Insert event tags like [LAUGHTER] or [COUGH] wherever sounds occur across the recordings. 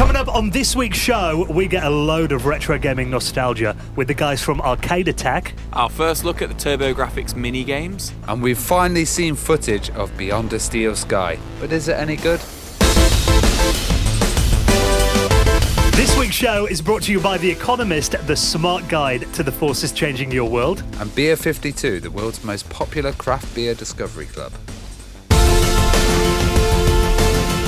Coming up on this week's show, we get a load of retro gaming nostalgia with the guys from Arcade Attack. Our first look at the TurboGrafx mini games. And we've finally seen footage of Beyond a Steel Sky. But is it any good? This week's show is brought to you by The Economist, the smart guide to the forces changing your world. And Beer 52, the world's most popular craft beer discovery club.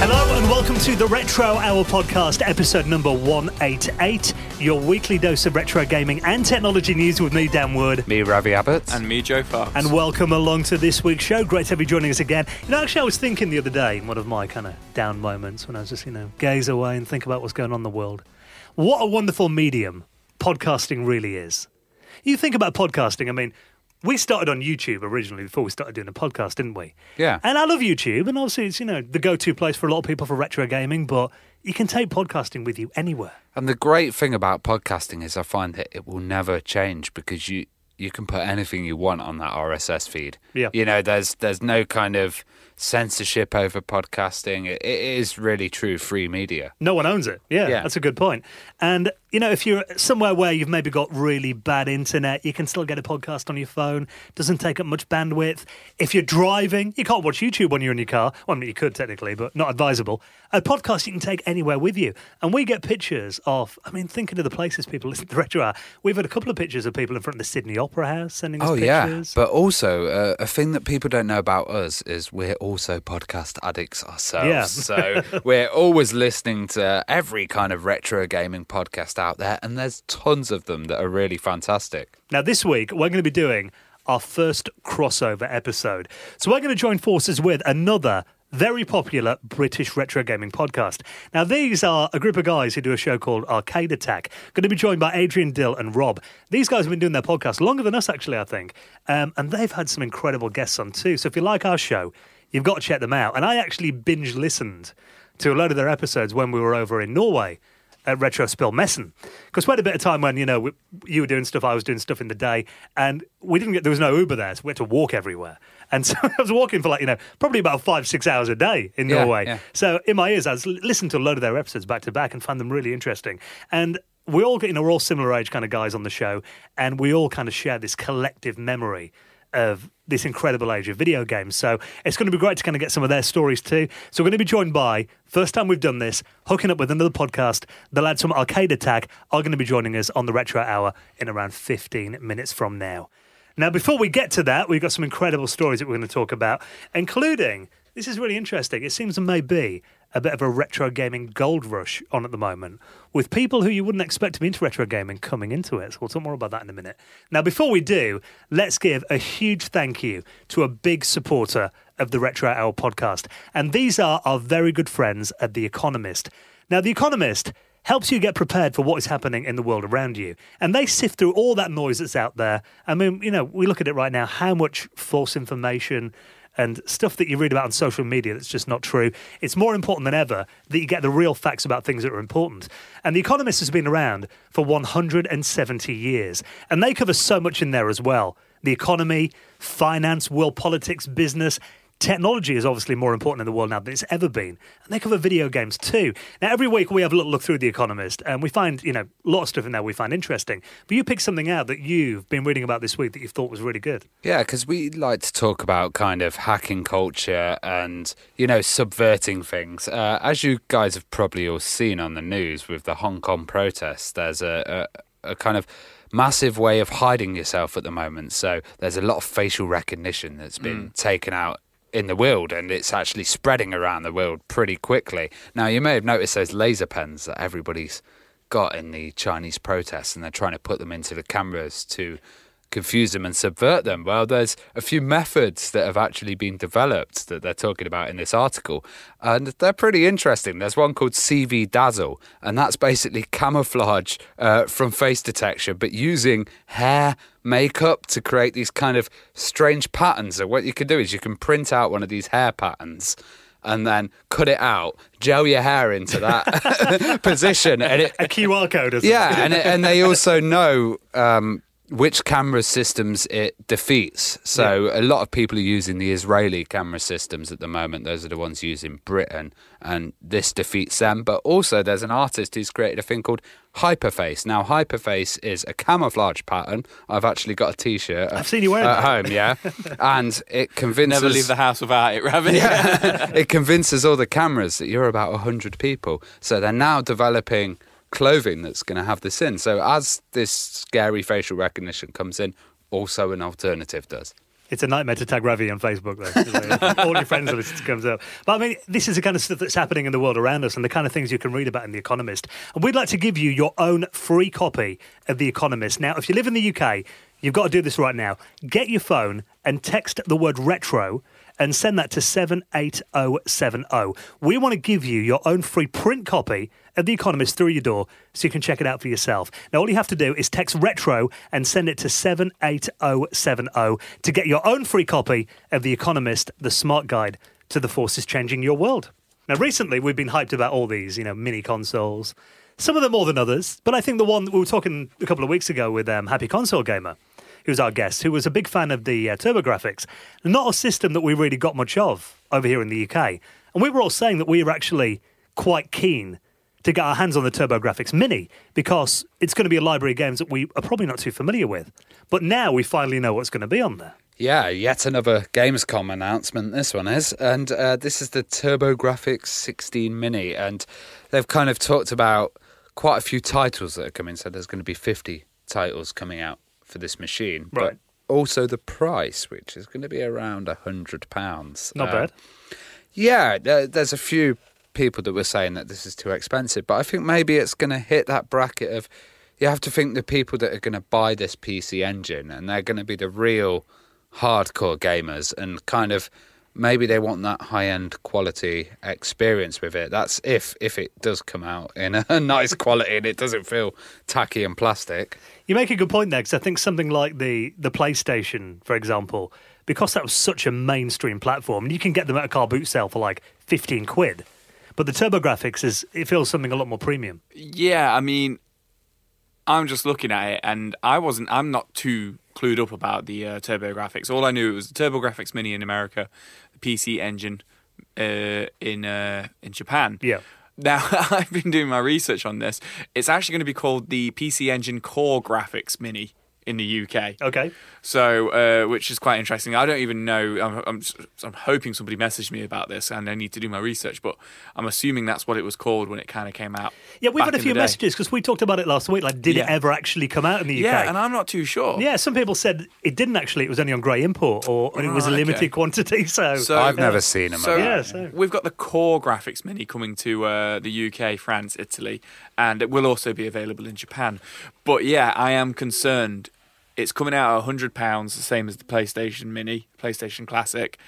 Hello and welcome to the Retro Hour podcast, episode number 188, your weekly dose of retro gaming and technology news with me, Dan Wood. Me, Ravi Abbott. And me, Joe Fox. And welcome along to this week's show. Great to have you joining us again. You know, actually, I was thinking the other day, in one of my kind of down moments, when I was just, you know, gaze away and think about what's going on in the world. What a wonderful medium podcasting really is. You think about podcasting, I mean, we started on YouTube originally before we started doing a podcast, didn't we? Yeah. And I love YouTube, and obviously it's you know the go-to place for a lot of people for retro gaming. But you can take podcasting with you anywhere. And the great thing about podcasting is I find that it will never change because you you can put anything you want on that RSS feed. Yeah. You know, there's there's no kind of censorship over podcasting. It, it is really true free media. No one owns it. Yeah, Yeah. that's a good point. And you know, if you're somewhere where you've maybe got really bad internet, you can still get a podcast on your phone. Doesn't take up much bandwidth. If you're driving, you can't watch YouTube when you're in your car. Well, I mean, you could technically, but not advisable. A podcast you can take anywhere with you. And we get pictures of. I mean, thinking of the places people [LAUGHS] listen to Retro Hour. We've had a couple of pictures of people in front of the Sydney Opera House sending us Oh pictures. yeah, but also uh, a thing that people don't know about us is we're also podcast addicts ourselves. Yeah. so we're always listening to every kind of retro gaming podcast out there, and there's tons of them that are really fantastic. Now, this week, we're going to be doing our first crossover episode. So, we're going to join forces with another very popular British retro gaming podcast. Now, these are a group of guys who do a show called Arcade Attack. Going to be joined by Adrian Dill and Rob. These guys have been doing their podcast longer than us, actually, I think. Um, and they've had some incredible guests on too. So, if you like our show, you've got to check them out. And I actually binge listened to a load of their episodes when we were over in Norway at Retro Spill Messen. Because we had a bit of time when, you know, we, you were doing stuff, I was doing stuff in the day, and we didn't get, there was no Uber there, so we had to walk everywhere. And [LAUGHS] so I was walking for like, you know, probably about five, six hours a day in Yeah, Norway. yeah. So in my ears, I was listening to a load of their episodes back to back and found them really interesting. And we all, you know, we're all similar age kind of guys on the show, and we all kind of share this collective memory of this incredible age of video games. So it's going to be great to kind of get some of their stories too. So we're going to be joined by, first time we've done this, hooking up with another podcast. The lads from Arcade Attack are going to be joining us on the Retro Hour in around 15 minutes from now. Now, before we get to that, we've got some incredible stories that we're going to talk about, including this is really interesting. It seems there may be a bit of a retro gaming gold rush on at the moment with people who you wouldn't expect to be into retro gaming coming into it. So we'll talk more about that in a minute. Now, before we do, let's give a huge thank you to a big supporter of the Retro Hour podcast. And these are our very good friends at The Economist. Now, The Economist helps you get prepared for what is happening in the world around you. And they sift through all that noise that's out there. I mean, you know, we look at it right now, how much false information and stuff that you read about on social media that's just not true. It's more important than ever that you get the real facts about things that are important. And The Economist has been around for 170 years, and they cover so much in there as well the economy, finance, world politics, business. Technology is obviously more important in the world now than it's ever been. And they cover video games too. Now, every week we have a little look through The Economist and we find, you know, a lot of stuff in there we find interesting. But you pick something out that you've been reading about this week that you thought was really good. Yeah, because we like to talk about kind of hacking culture and, you know, subverting things. Uh, as you guys have probably all seen on the news with the Hong Kong protests, there's a, a, a kind of massive way of hiding yourself at the moment. So there's a lot of facial recognition that's been taken out in the world and it's actually spreading around the world pretty quickly. Now, you may have noticed those laser pens that everybody's got in the Chinese protests and they're trying to put them into the cameras to confuse them and subvert them? Well, there's a few methods that have actually been developed that they're talking about in this article, and they're pretty interesting. There's one called CV Dazzle, and that's basically camouflage uh, from face detection, but using hair makeup to create these kind of strange patterns. So what you can do is you can print out one of these hair patterns and then cut it out, gel your hair into that [LAUGHS] position, and it, A QR code, yeah, and it, and they also know um, which camera systems it defeats. So a lot of people are using the Israeli camera systems at the moment. Those are the ones used in Britain, and this defeats them. But also, there's an artist who's created a thing called Hyperface. Now, Hyperface is a camouflage pattern. I've actually got a T-shirt. I've seen you wearing it. at that. home. Yeah, [LAUGHS] and it convinces Never leave the house without it, Ravi. yeah, [LAUGHS] it convinces all the cameras that you're about 100 people. So they're now developing clothing that's going to have this in. So as this scary facial recognition comes in, also an alternative does. It's a nightmare to tag Ravi on Facebook, though. Uh, [LAUGHS] all your friends listening comes up. But I mean, this is the kind of stuff that's happening in the world around us and the kind of things you can read about in The Economist. And we'd like to give you your own free copy of The Economist. Now, if you live in the UK, you've got to do this right now. Get your phone and text the word retro and send that to 78070. We want to give you your own free print copy of The Economist through your door so you can check it out for yourself. Now, all you have to do is text retro and send it to 78070 to get your own free copy of The Economist, the smart guide to the forces changing your world. Now, recently we've been hyped about all these, you know, mini consoles. Some of them more than others, but I think the one we were talking a couple of weeks ago with um, Happy Console Gamer, who's our guest, who was a big fan of the uh, TurboGrafx, not a system that we really got much of over here in the UK. And we were all saying that we were actually quite keen to get our hands on the TurboGrafx Mini because it's going to be a library of games that we are probably not too familiar with. But now we finally know what's going to be on there. Yeah, yet another Gamescom announcement. This one is, and uh, this is the TurboGrafx 16 Mini, and they've kind of talked about quite a few titles that are coming. So there's going to be 50 titles coming out for this machine, Right. but also the price, which is going to be around a hundred pounds. Not Uh, bad. Yeah, there- there's a few people that were saying that this is too expensive, but I think maybe it's going to hit that bracket of you have to think the people that are going to buy this PC engine and they're going to be the real hardcore gamers and kind of maybe they want that high end quality experience with it. That's if if it does come out in [LAUGHS] a nice quality and it doesn't feel tacky and plastic. You make a good point there because I think something like the the PlayStation, for example, because that was such a mainstream platform, you can get them at a car boot sale for like fifteen quid. But the TurboGrafx is it feels something a lot more premium. Yeah, I mean, I'm just looking at it, and I wasn't. I'm not too clued up about the uh, TurboGrafx. All I knew it was the TurboGrafx Mini in America, the PC Engine uh, in uh, in Japan. Yeah. Now [LAUGHS] I've been doing my research on this. It's actually going to be called the PC Engine CoreGrafx Mini in the UK. Okay. So, uh, which is quite interesting. I don't even know. I'm, I'm, I'm hoping somebody messaged me about this, and I need to do my research. But I'm assuming that's what it was called when it kind of came out. Yeah, we've had a few messages because we talked about it last week. Like, did it ever actually come out in the UK? Yeah, and I'm not too sure. Yeah, some people said it didn't actually. It was only on grey import, or it was a limited okay. quantity. [LAUGHS] So, So- I've yeah. never seen them. So Yeah, so- we've got the CoreGrafx mini coming to uh, the UK, France, Italy, and it will also be available in Japan. But yeah, I am concerned. It's coming out at hundred pounds, the same as the PlayStation Mini, PlayStation Classic.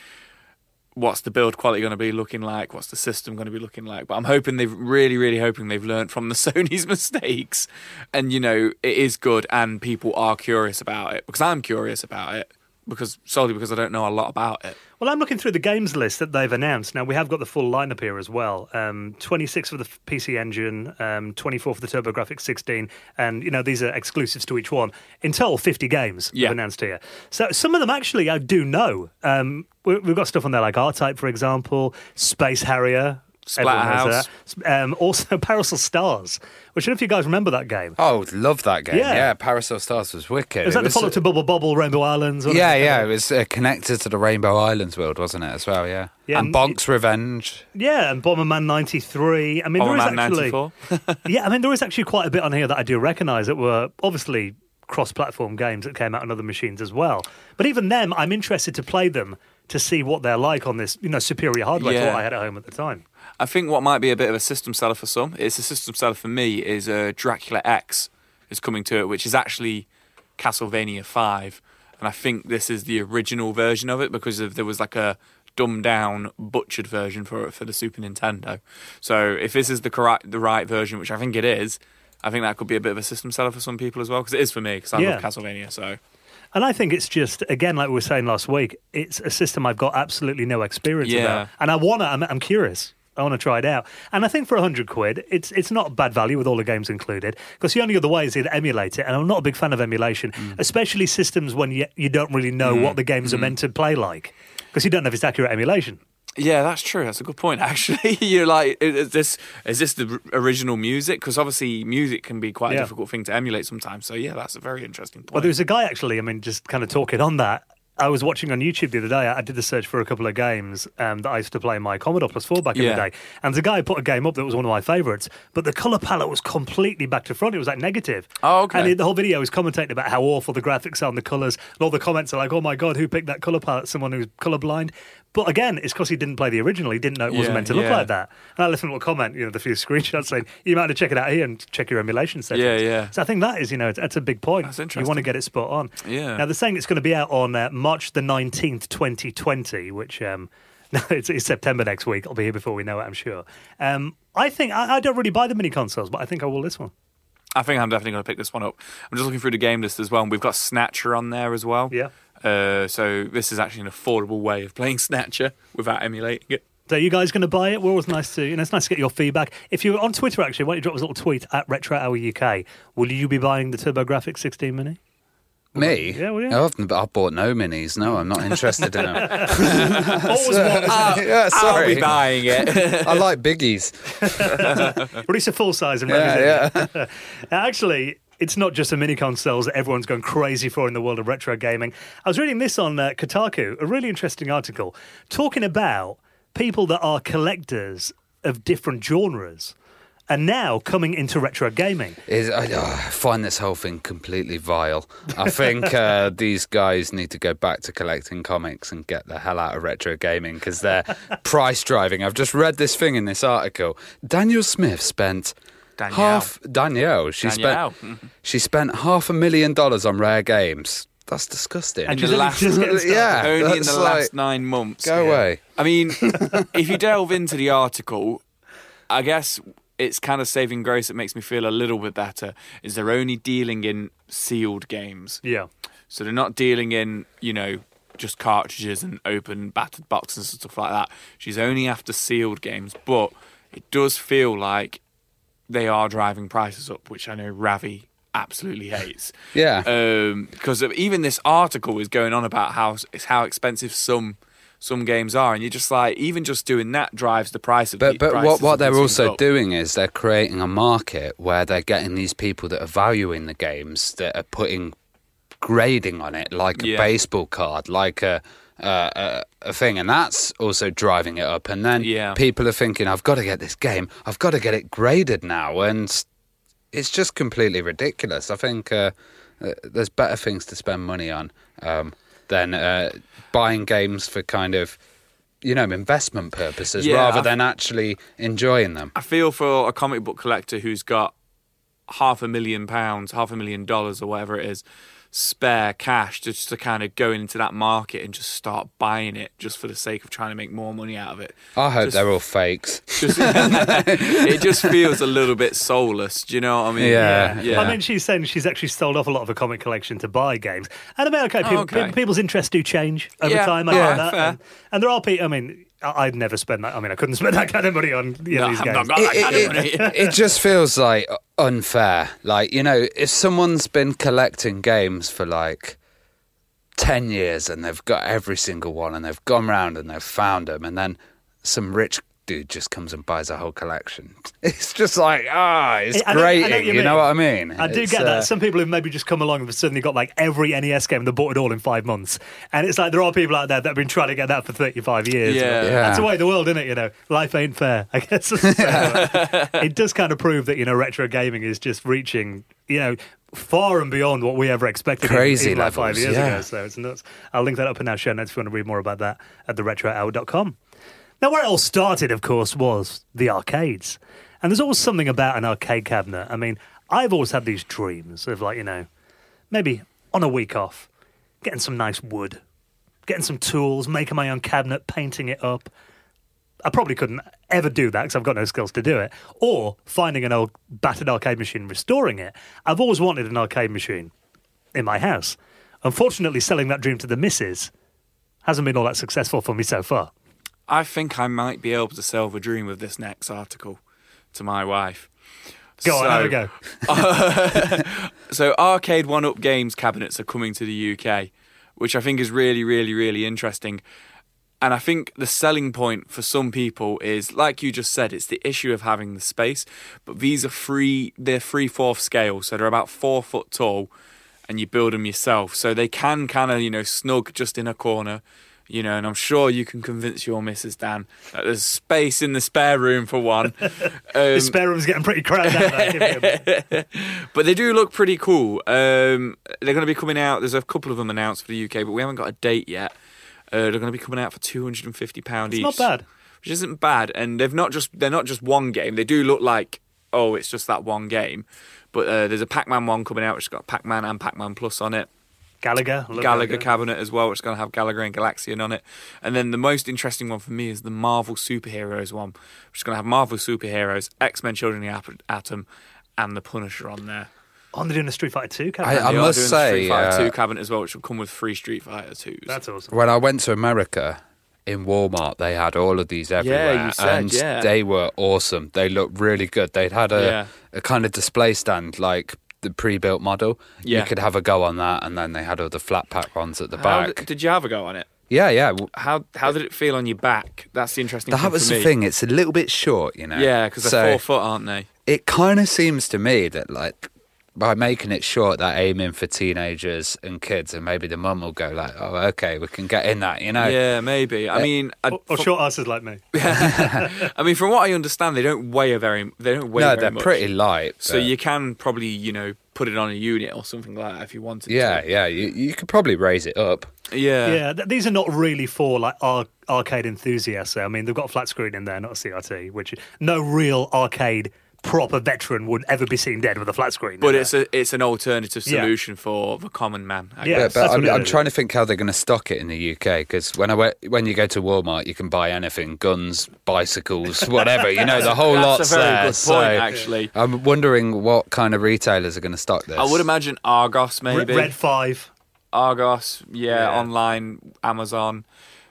What's the build quality going to be looking like? What's the system going to be looking like? But I'm hoping they've really, really hoping they've learned from the [LAUGHS] Sony's mistakes, and you know it is good, and people are curious about it because I'm curious about it because solely because I don't know a lot about it. Well, I'm looking through the games list that they've announced. Now, we have got the full lineup here as well. Um, 26 for the PC Engine, um, 24 for the TurboGrafx 16, and you know these are exclusives to each one. In total, 50 games Yeah. announced here. So some of them actually I do know. Um, we, we've got stuff on there like R-Type, for example, Space Harrier. Splatterhouse. Um, also, [LAUGHS] Parasol Stars, which I don't know if you guys remember that game. Oh, love that game. Yeah. Yeah, Parasol Stars was wicked. Was that It the follow up to Bubble Bobble, Rainbow Islands? Yeah, yeah, it was uh, connected to the Rainbow Islands world, wasn't it, as well? Yeah. Yeah, and and Bonk's Revenge. Yeah, and Bomberman 93. I mean, there is Bomberman actually. 94. [LAUGHS] yeah, I mean, there is actually quite a bit on here that I do recognise that were obviously cross platform games that came out on other machines as well. But even them, I'm interested to play them to see what they're like on this, you know, superior hardware to what I had at home at the time. I think what might be a bit of a system seller for some, it's a system seller for me, is uh, Dracula X is coming to it, which is actually Castlevania Five, and I think this is the original version of it because of, there was like a dumbed down, butchered version for for the Super Nintendo. So if this is the correct, the right version, which I think it is, I think that could be a bit of a system seller for some people as well because it is for me because I Yeah. love Castlevania. So And I think it's just again, like we were saying last week, it's a system I've got absolutely no experience Yeah. about, and I wanna. I'm, I'm curious. I want to try it out, and I think for hundred quid, it's it's not bad value with all the games included. Because the only other way is either emulate it, and I'm not a big fan of emulation, Mm. especially systems when you you don't really know what the games Mm-hmm. are meant to play like, because you don't know if it's accurate emulation. Yeah, that's true. That's a good point. [LAUGHS] Actually, you're like, is this is this the original music? Because obviously, music can be quite Yeah. a difficult thing to emulate sometimes. So yeah, that's a very interesting point. Well, there was a guy actually. I mean, just kind of talking on that. I was watching on YouTube the other day. I did the search for a couple of games um, that I used to play in my Commodore Plus Four back in Yeah. the day, and the guy put a game up that was one of my favourites. But the colour palette was completely back to front. It was like negative. Oh, okay. And the, the whole video was commentating about how awful the graphics are and the colours. And all the comments are like, "Oh my god, who picked that colour palette? Someone who's colour blind." But again, it's because he didn't play the original. He didn't know it wasn't Yeah, meant to look yeah. like that. And I left him a comment, you know, the few [LAUGHS] screenshots saying, "You might have to check it out here and check your emulation settings." Yeah, yeah. So I think that is, you know, that's a big point. That's interesting. You want to get it spot on. Yeah. Now they're saying it's going to be out on uh, March the nineteenth, twenty twenty, which um, [LAUGHS] no, it's, it's September next week. I'll be here before we know it. I'm sure. Um, I think I, I don't really buy the mini consoles, but I think I will this one. I think I'm definitely going to pick this one up. I'm just looking through the game list as well, and we've got Snatcher on there as well. Yeah. Uh, so this is actually an affordable way of playing Snatcher without emulating it. So you guys going to buy it? We're always nice to, you know, it's nice to get your feedback. If you're on Twitter, actually, why don't you drop us a little tweet at Retro Hour UK? Will you be buying the TurboGrafx 16 Mini? Me? Yeah, well, yeah. I've, I've bought no minis. No, I'm not [LAUGHS] interested in them. Always [LAUGHS] want [LAUGHS] yeah, I'll sorry. be buying it. I like biggies. release a full size and Yeah, yeah. Actually, it's not just the mini consoles that everyone's going crazy for in the world of retro gaming. I was reading this on uh, Kotaku, a really interesting article talking about people that are collectors of different genres and now coming into retro gaming. Is I, oh, I find this whole thing completely vile. I think uh, [LAUGHS] these guys need to go back to collecting comics and get the hell out of retro gaming because they're price driving. I've just read this thing in this article. Daniel Smith spent Danielle. half Danielle. She Danielle. spent mm-hmm. she spent half a million dollars on rare games. That's disgusting. And the she's only last- just getting [LAUGHS] started. Yeah. Only in the like- last nine months. Go away. I mean, [LAUGHS] if you delve into the article, I guess it's kind of saving grace that makes me feel a little bit better. Is they're only dealing in sealed games, Yeah. so they're not dealing in you know just cartridges and open battered boxes and stuff like that. She's only after sealed games, but it does feel like they are driving prices up, which I know Ravi absolutely hates. [LAUGHS] Yeah. Um, because of, even this article is going on about how it's how expensive some some games are, and you're just like, even just doing that drives the price of. But but what what they're also up. doing is they're creating a market where they're getting these people that are valuing the games that are putting grading on it like a baseball card, like a uh, a, a thing, and that's also driving it up. And then Yeah. people are thinking, "I've got to get this game. I've got to get it graded now," and it's just completely ridiculous. I think uh, uh, there's better things to spend money on um, than uh, buying games for kind of you know investment purposes Yeah, rather I- than actually enjoying them. I feel for a comic book collector who's got half a million pounds, half a million dollars, or whatever it is, spare cash just to kind of go into that market and just start buying it just for the sake of trying to make more money out of it. I hope Just- they're all fakes. Just, [LAUGHS] it just feels a little bit soulless. Do you know what I mean? Yeah, yeah. I mean, she's saying she's actually sold off a lot of her comic collection to buy games. And I mean, okay, people, Oh, okay. people's interests do change over Yeah, time. I yeah, get that. fair. And, and there are people, I mean, I- I'd never spend that. I mean, I couldn't [LAUGHS] spend that kind of money on you know, No, these I've games. not got that kind of it, money. it, it just feels like unfair. Like, you know, if someone's been collecting games for like 10 years and they've got every single one and they've gone round and they've found them, and then some rich dude just comes and buys a whole collection. [LAUGHS] It's just like, ah, it's I know- I know you you, know what I mean? I do It's, get uh, that. Some people have maybe just come along and have suddenly got like every NES game and they bought it all in five months. And it's like there are people out there that have been trying to get that for 35 years. Yeah. Yeah. That's the way of the world, isn't it? You know, life ain't fair, I guess. [LAUGHS] So, it does kind of prove that, you know, retro gaming is just reaching, you know, far and beyond what we ever expected even- Crazy even, like five years yeah. ago. So it's nuts. I'll link that up in our show notes if you want to read more about that at theretrohour.com. Now, where it all started, of course, was the arcades. And there's always something about an arcade cabinet. I mean, I've always had these dreams of, like, you know, maybe on a week off, getting some nice wood, getting some tools, making my own cabinet, painting it up. I probably couldn't ever do that because I've got no skills to do it. Or finding an old battered arcade machine, restoring it. I've always wanted an arcade machine in my house. Unfortunately, selling that dream to the missus hasn't been all that successful for me so far. I think I might be able to sell the dream of this next article to my wife. Go on, So- have a go. [LAUGHS] so arcade one up games cabinets are coming to the UK, which I think is really, really, really interesting. And I think the selling point for some people is, like you just said, it's the issue of having the space. But these are free; they're three fourth scale, so they're about four foot tall, and you build them yourself. So they can kind of, you know, snug just in a corner, you know. And I'm sure you can convince your missus Dan that there's space in the spare room for one. [LAUGHS] the Um, spare room's getting pretty crowded out there. give me a- [LAUGHS] but they do look pretty cool. Um, they're going to be coming out. There's a couple of them announced for the UK, but we haven't got a date yet. Uh, they're going to be coming out for two hundred and fifty pound each. not bad. which isn't bad. And they've not just they're not just one game. They do look like oh, it's just that one game. But uh, there's a Pac-Man one coming out, which has got Pac-Man and Pac-Man Plus on it. Galaga. I Galaga cabinet as well, which is going to have Galaga and Galaxian on it. And then the most interesting one for me is the Marvel Superheroes one, which is going to have Marvel Superheroes, X-Men Children of the Ap- Atom, and the Punisher on there. Oh, and they're doing a Street Fighter 2 I- cabinet. I They are must doing say, Street Fighter uh, 2 cabinet as well, which will come with free Street Fighter 2s. That's awesome. When I went to America in Walmart, they had all of these everywhere, you said, and yeah. they were awesome. They looked really good. They'd had a, Yeah. a kind of display stand like the pre-built model. Yeah. You could have a go on that, and then they had all the flat pack ones at the How back. d- did you have a go on it? yeah, yeah. How how did it feel on your back? That's the interesting thing That was for the me. thing. It's a little bit short, you know. Yeah, because So they're four foot, aren't they? it kind of seems to me that like by making it short, they're aiming for teenagers and kids, and maybe the mum will go like, "Oh, okay, we can get in that," you know. Yeah, maybe. I uh, mean, I, Or, or fr- short asses like me. [LAUGHS] I mean, from what I understand, they don't weigh a very. They don't weigh. no, very they're much. pretty light. So but- you can probably, you know, put it on a unit or something like that if you wanted yeah, to. yeah, you, you could probably raise it up. Yeah. Yeah, th- these are not really for like ar- arcade enthusiasts. I mean, they've got a flat screen in there, not a CRT, which no real arcade proper veteran would ever be seen dead with a flat screen. But it's a it's an alternative Yeah. solution for the common man. I Yeah. Yeah, guess. but that's I'm, I'm trying to think how they're going to stock it in the UK because when I went, when you go to Walmart, you can buy anything: guns, bicycles, [LAUGHS] whatever. You know, the whole That's lot's a very there. good point, so actually. I'm wondering what kind of retailers are going to stock this. I would imagine Argos maybe. Red Five. Argos, yeah, Yeah. online, Amazon,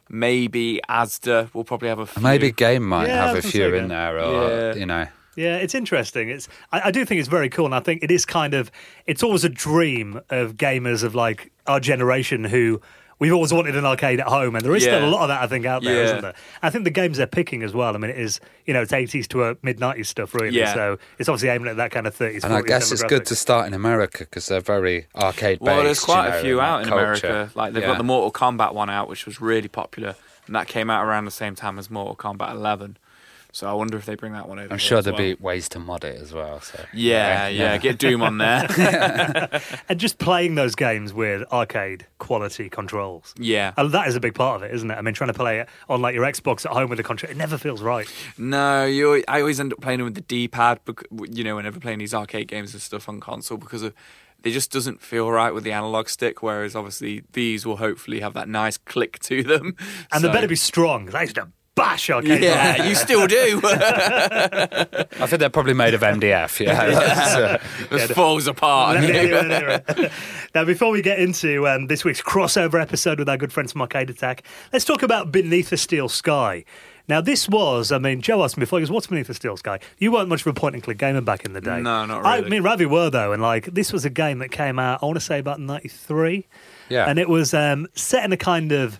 maybe Asda will probably have a few. maybe Game might Yeah, have a few in there, or Yeah. you know. Yeah, it's interesting. It's I, I do think it's very cool, and I think it is kind of it's always a dream of gamers of like our generation who we've always wanted an arcade at home, and there is still a lot of that I think out there, Yeah. not there? I think the games they're picking as well. I mean, it is you know it's eighties to uh, mid nineties stuff really, Yeah. so it's obviously aiming at that kind of thirties. And I guess it's good to start in America because they're very arcade based. Well, there's quite you know, a few out in culture. America. Like they've Yeah. got the Mortal Kombat one out, which was really popular, and that came out around the same time as Mortal Kombat 11. So I wonder if they bring that one over. I'm sure there'll well. be ways to mod it as well. So Yeah, yeah, get Doom on there. [LAUGHS] [LAUGHS] and just playing those games with arcade quality controls. yeah. And that is a big part of it, isn't it? I mean, trying to play it on like your Xbox at home with a controller, it never feels right. No, you. I always end up playing them with the D-pad. You know, whenever playing these arcade games and stuff on console, because of, it just doesn't feel right with the analog stick. Whereas obviously these will hopefully have that nice click to them. And So- they better be strong. I used to bash arcade. Yeah, you still do. [LAUGHS] I think they're probably made of MDF. [LAUGHS] Yeah, That's, uh, it falls apart. [LAUGHS] now, before we get into um, this week's crossover episode with our good friends from Arcade Attack, let's talk about Beneath a Steel Sky. Now, this was, I mean, Joe asked me before, he goes, What's Beneath the Steel Sky? You weren't much of a point and click gamer back in the day. No, not really. I mean, Ravi were, though, and like, this was a game that came out, I want to say about 93. Yeah. And it was um, set in a kind of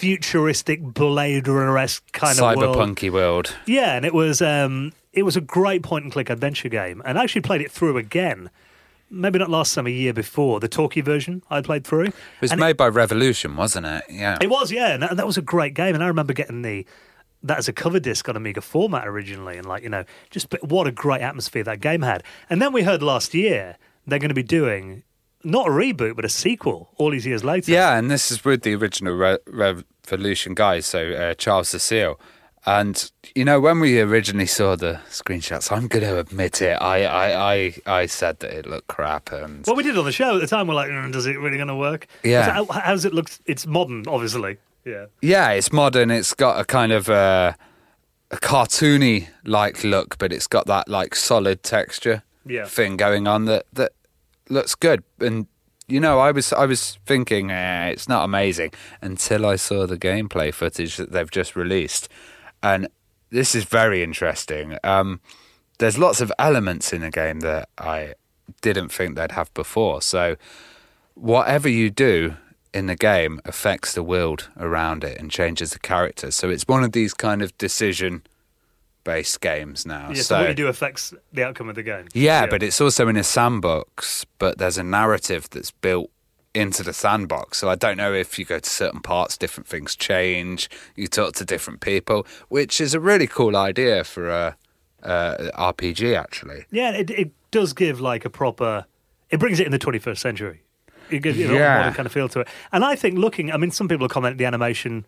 futuristic Blade Runner esque kind of world. cyberpunky world. Yeah, and it was um, it was a great point and click adventure game, and I actually played it through again. Maybe not last summer, a year before the talkie version I played through. It was And made by Revolution, wasn't it? Yeah. It was, yeah, and that, that was a great game. And I remember getting the that as a cover disc on Amiga format originally, and like you know, just what a great atmosphere that game had. And then we heard last year they're going to be doing not a reboot but a sequel all these years later. Yeah, and this is with the original Re- Revolution guys, so uh, Charles Cecil. And you know, when we originally saw the screenshots, I'm going to admit it. I, I, I, I said that it looked crap, and Well, we did on the show at the time. We're like, mm, does it really going to work? Yeah. How, how's it look? It's modern, obviously. Yeah. yeah, it's modern. It's got a kind of uh, a cartoony like look, but it's got that like solid texture Yeah. thing going on that that looks good. And you know, I was I was thinking eh, it's not amazing until I saw the gameplay footage that they've just released, and this is very interesting. Um, there's lots of elements in the game that I didn't think they'd have before. So whatever you do in the game affects the world around it and changes the characters. So it's one of these kind of decision based games now. Yeah. So, what you do affects the outcome of the game. yeah, but it's also in a sandbox, but there's a narrative that's built into the sandbox. So I don't know if you go to certain parts, different things change. You talk to different people, which is a really cool idea for a, a RPG, actually. Yeah, it, it does give like a proper. It brings it in the 21st century. It gives it a Yeah. modern kind of feel to it. And I think looking, I mean, some people have commented the animation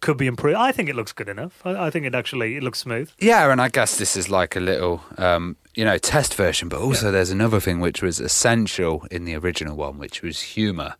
could be improved. I think it looks good enough. I, I think it actually it looks smooth. Yeah, and I guess this is like a little, um, you know, test version. But also, there's another thing which was essential in the original one, which was humour.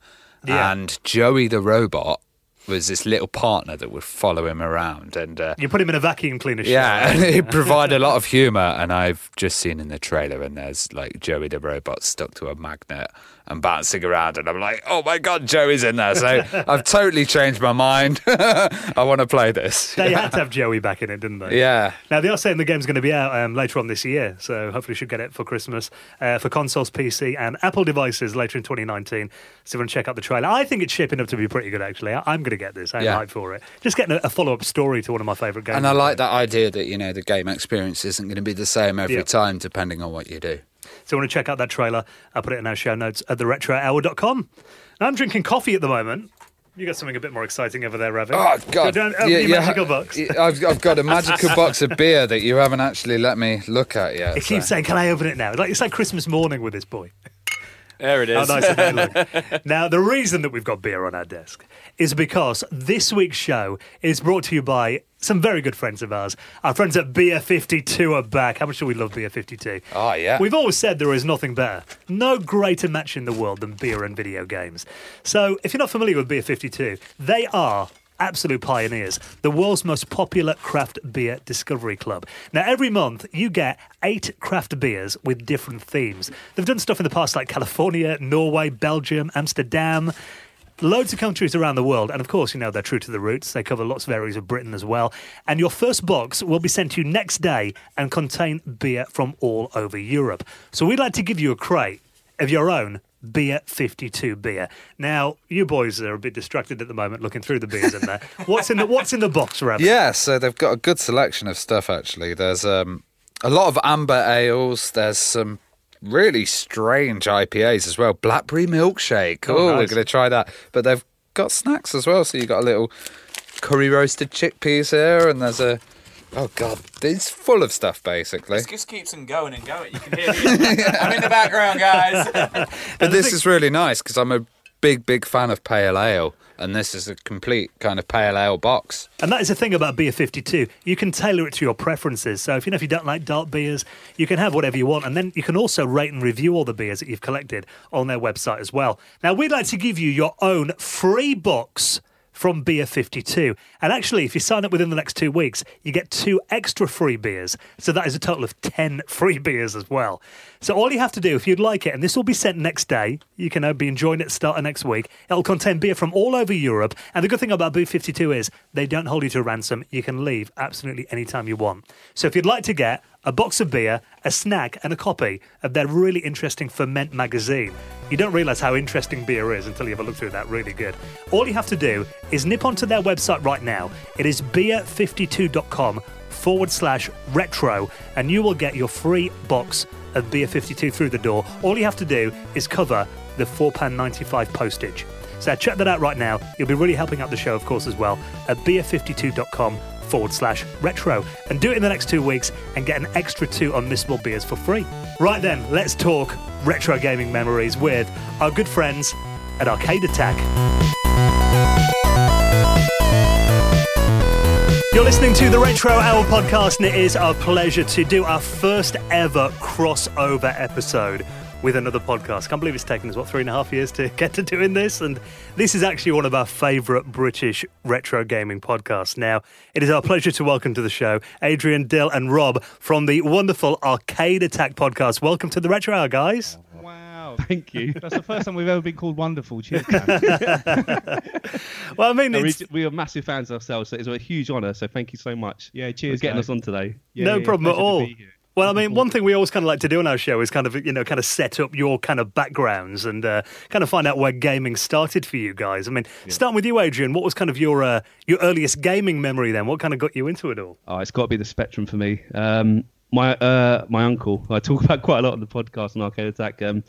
Yeah. And Joey the robot was this little partner that would follow him around, and uh, You put him in a vacuum cleaner. yeah, and it provided a lot of humour. And I've just seen in the trailer, and there's like Joey the robot stuck to a magnet and bouncing around, and I'm like, oh my god, Joey's in there. So [LAUGHS] I've totally changed my mind. [LAUGHS] I want to play this. they had to [LAUGHS] have Joey back in it, didn't they? Yeah. Now they are saying the game's going to be out um, later on this year, so hopefully you should get it for Christmas uh, for consoles, PC, and Apple devices later in 2019. So if you want to check out the trailer, I think it's shaping up to be pretty good. Actually, I- I'm going to get this. I'm Yeah. hyped for it. Just getting a, a follow-up story to one of my favourite games. And I like that idea that you know the game experience isn't going to be the same every Yeah. time depending on what you do. So I want to check out that trailer? I'll put it in our show notes at theretrohour.com. Now, I'm drinking coffee at the moment. You got something a bit more exciting over there, Ravi. Oh God! Go down, open Yeah, your yeah, magical box. I've, I've got a magical [LAUGHS] box of beer that you haven't actually let me look at yet. It keeps saying, "Can I open it now?" Like it's like Christmas morning with this boy. There it is. How nice look? [LAUGHS] now, the reason that we've got beer on our desk is because this week's show is brought to you by some very good friends of ours. Our friends at Beer 52 are back. How much do we love Beer 52? Oh, ah, yeah. We've always said there is nothing better, no greater match in the world than beer and video games. So, if you're not familiar with Beer 52, they are absolute pioneers, the world's most popular craft beer discovery club. Now, every month you get eight craft beers with different themes. They've done stuff in the past like California, Norway, Belgium, Amsterdam. Loads of countries around the world, and of course, you know, they're true to the roots. They cover lots of areas of Britain as well. And your first box will be sent to you next day and contain beer from all over Europe. So we'd like to give you a crate of your own Beer 52 beer. Now, you boys are a bit distracted at the moment looking through the beers in there. [LAUGHS] What's in the What's in the box, Rav? Yeah, so they've got a good selection of stuff actually. There's um, a lot of amber ales. There's some really strange IPAs as well. Blackberry milkshake. Oh, Oh, we're going to try that. But they've got snacks as well. So you got a little curry roasted chickpeas here, and there's a oh god, it's full of stuff basically. It just keeps them going and going. You can hear me. [LAUGHS] I'm in the background, guys. [LAUGHS] But this is really nice because I'm a big, big fan of pale ale, and this is a complete kind of pale ale box. And that is the thing about Beer 52. You can tailor it to your preferences. So if you know if you don't like dark beers, you can have whatever you want. And then you can also rate and review all the beers that you've collected on their website as well. Now, we'd like to give you your own free box from Beer 52. And actually, if you sign up within the next two weeks, you get two extra free beers. So that is a total of 10 [LAUGHS] free beers as well. So all you have to do, if you'd like it, and this will be sent next day, you can uh, be enjoying it starting next week. It'll contain beer from all over Europe. And the good thing about Beer 52 is they don't hold you to ransom. You can leave absolutely anytime you want. So if you'd like to get a box of beer, a snack, and a copy of their really interesting Ferment magazine. You don't realise how interesting beer is until you have a look through that. Really good. All you have to do is nip onto their website right now. It is beer52.com forward slash retro, and you will get your free box of Beer 52 through the door. All you have to do is cover the £4.95 postage. So check that out right now. You'll be really helping out the show, of course, as well, at beer52.com forward slash retro. And do it in the next two weeks and get an extra two unmissable beers for free. Right then, let's talk retro gaming memories with our good friends at Arcade Attack. You're listening to the Retro Hour podcast, and it is our pleasure to do our first ever crossover episode with another podcast. Can't believe it's taken us, what, three and a half years to [LAUGHS] get to doing this? And this is actually one of our favourite British retro gaming podcasts. Now, it is our pleasure to welcome to the show Adrian, Dill, and Rob from the wonderful Arcade Attack podcast. Welcome to the Retro Hour, guys. Wow, thank you. [LAUGHS] That's the first time we've ever been called wonderful. Cheers. [LAUGHS] Well, I mean, No, we, we are massive fans ourselves, so it's a huge honour. So thank you so much Yeah, for cheers. getting guys. us on today. Yeah, no yeah, problem at pleasure to all. Well, I mean, one thing we always kind of like to do on our show is kind of, you know, kind of set up your kind of backgrounds and uh, kind of find out where gaming started for you guys. I mean, starting with you, Adrian, what was kind of your uh, your earliest gaming memory then? What kind of got you into it all? Oh, it's got to be the Spectrum for me. Um, my uh, my uncle, who I talk about quite a lot on the podcast on Arcade Attack. Um,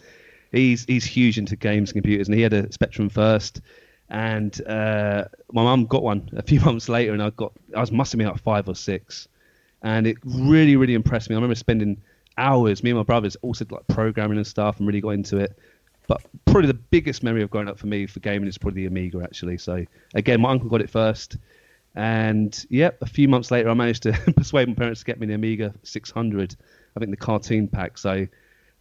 he's he's huge into games and computers, and he had a Spectrum first. And uh, my mum got one a few [LAUGHS] months later, and I got I was must have been like five or six, and it really really impressed me. I remember spending hours, me and my brothers, also like programming and stuff, and really got into it. But probably the biggest memory of growing up for me for gaming is probably the Amiga actually. So again, my uncle got it first, and yep, a few months later, I managed to [LAUGHS] persuade my parents to get me the Amiga 600. I think the cartoon pack. So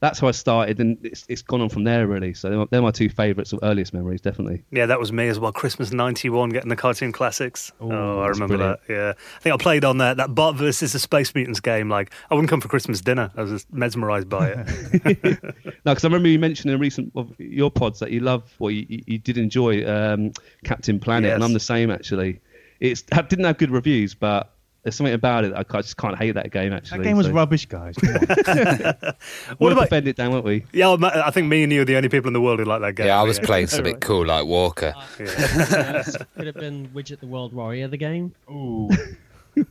that's how I started, and it's, it's gone on from there really. So they're my, they're my two favourites of earliest memories, definitely. Yeah, that was me as well. Christmas '91, getting the cartoon classics. oh, I remember brilliant. that. Yeah, I think I played on that that Bart versus the Space Mutants game. Like, I wouldn't come for Christmas dinner. I was just mesmerised by it. [LAUGHS] [LAUGHS] No, because I remember you mentioned in a recent of your pods that you love, or you, you did enjoy um, Captain Planet, and I'm the same actually. It's it didn't have good reviews, but there's something about it. I ca- just can't hate that game actually. That game was so- rubbish, guys. Come on. [LAUGHS] [LAUGHS] What We'll about? defend it down, won't we? Yeah, I I think me and you are the only people in the world who like that game. Yeah, I was playing [LAUGHS] something cool like Walker. Yes, could have been Widget the World Warrior, the game. Ooh.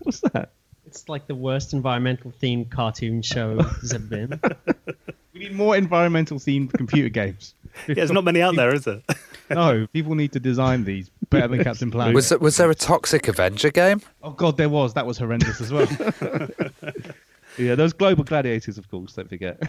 What's that? It's like the worst environmental themed cartoon show there's ever been. [LAUGHS] We need more environmental themed computer games. Yeah, there's not many out there, is there? [LAUGHS] No, people need to design these better than Captain Planet. Was was there a Toxic Avenger game? Oh god, there was. That was horrendous as well. [LAUGHS] Yeah, those global gladiators, of course. Don't forget.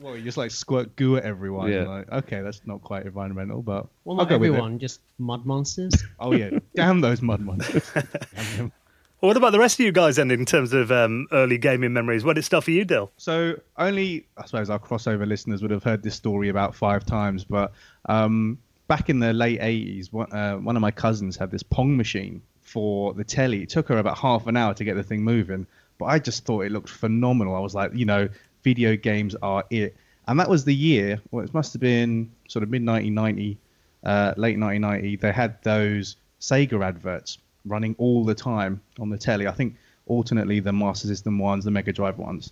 well, you just like squirt goo at everyone. Yeah. Like, okay, that's not quite environmental, but Well, I'll not go with it. everyone, just mud monsters. Oh yeah, damn those mud monsters. Damn them. Well, what about the rest of you guys then in terms of um, early gaming memories? What it start for you, Dill? So only, I suppose, our crossover listeners would have heard this story about five times. But um, back in the late '80s, one, uh, one of my cousins had this Pong machine for the telly. It took her about half an hour to get the thing moving, but I just thought it looked phenomenal. I was like, you know, video games are it. And that was the year. Well, it must have been sort of mid 1990, uh, late 1990. They had those Sega adverts running all the time on the telly. I think alternately the Master System ones, the Mega Drive ones.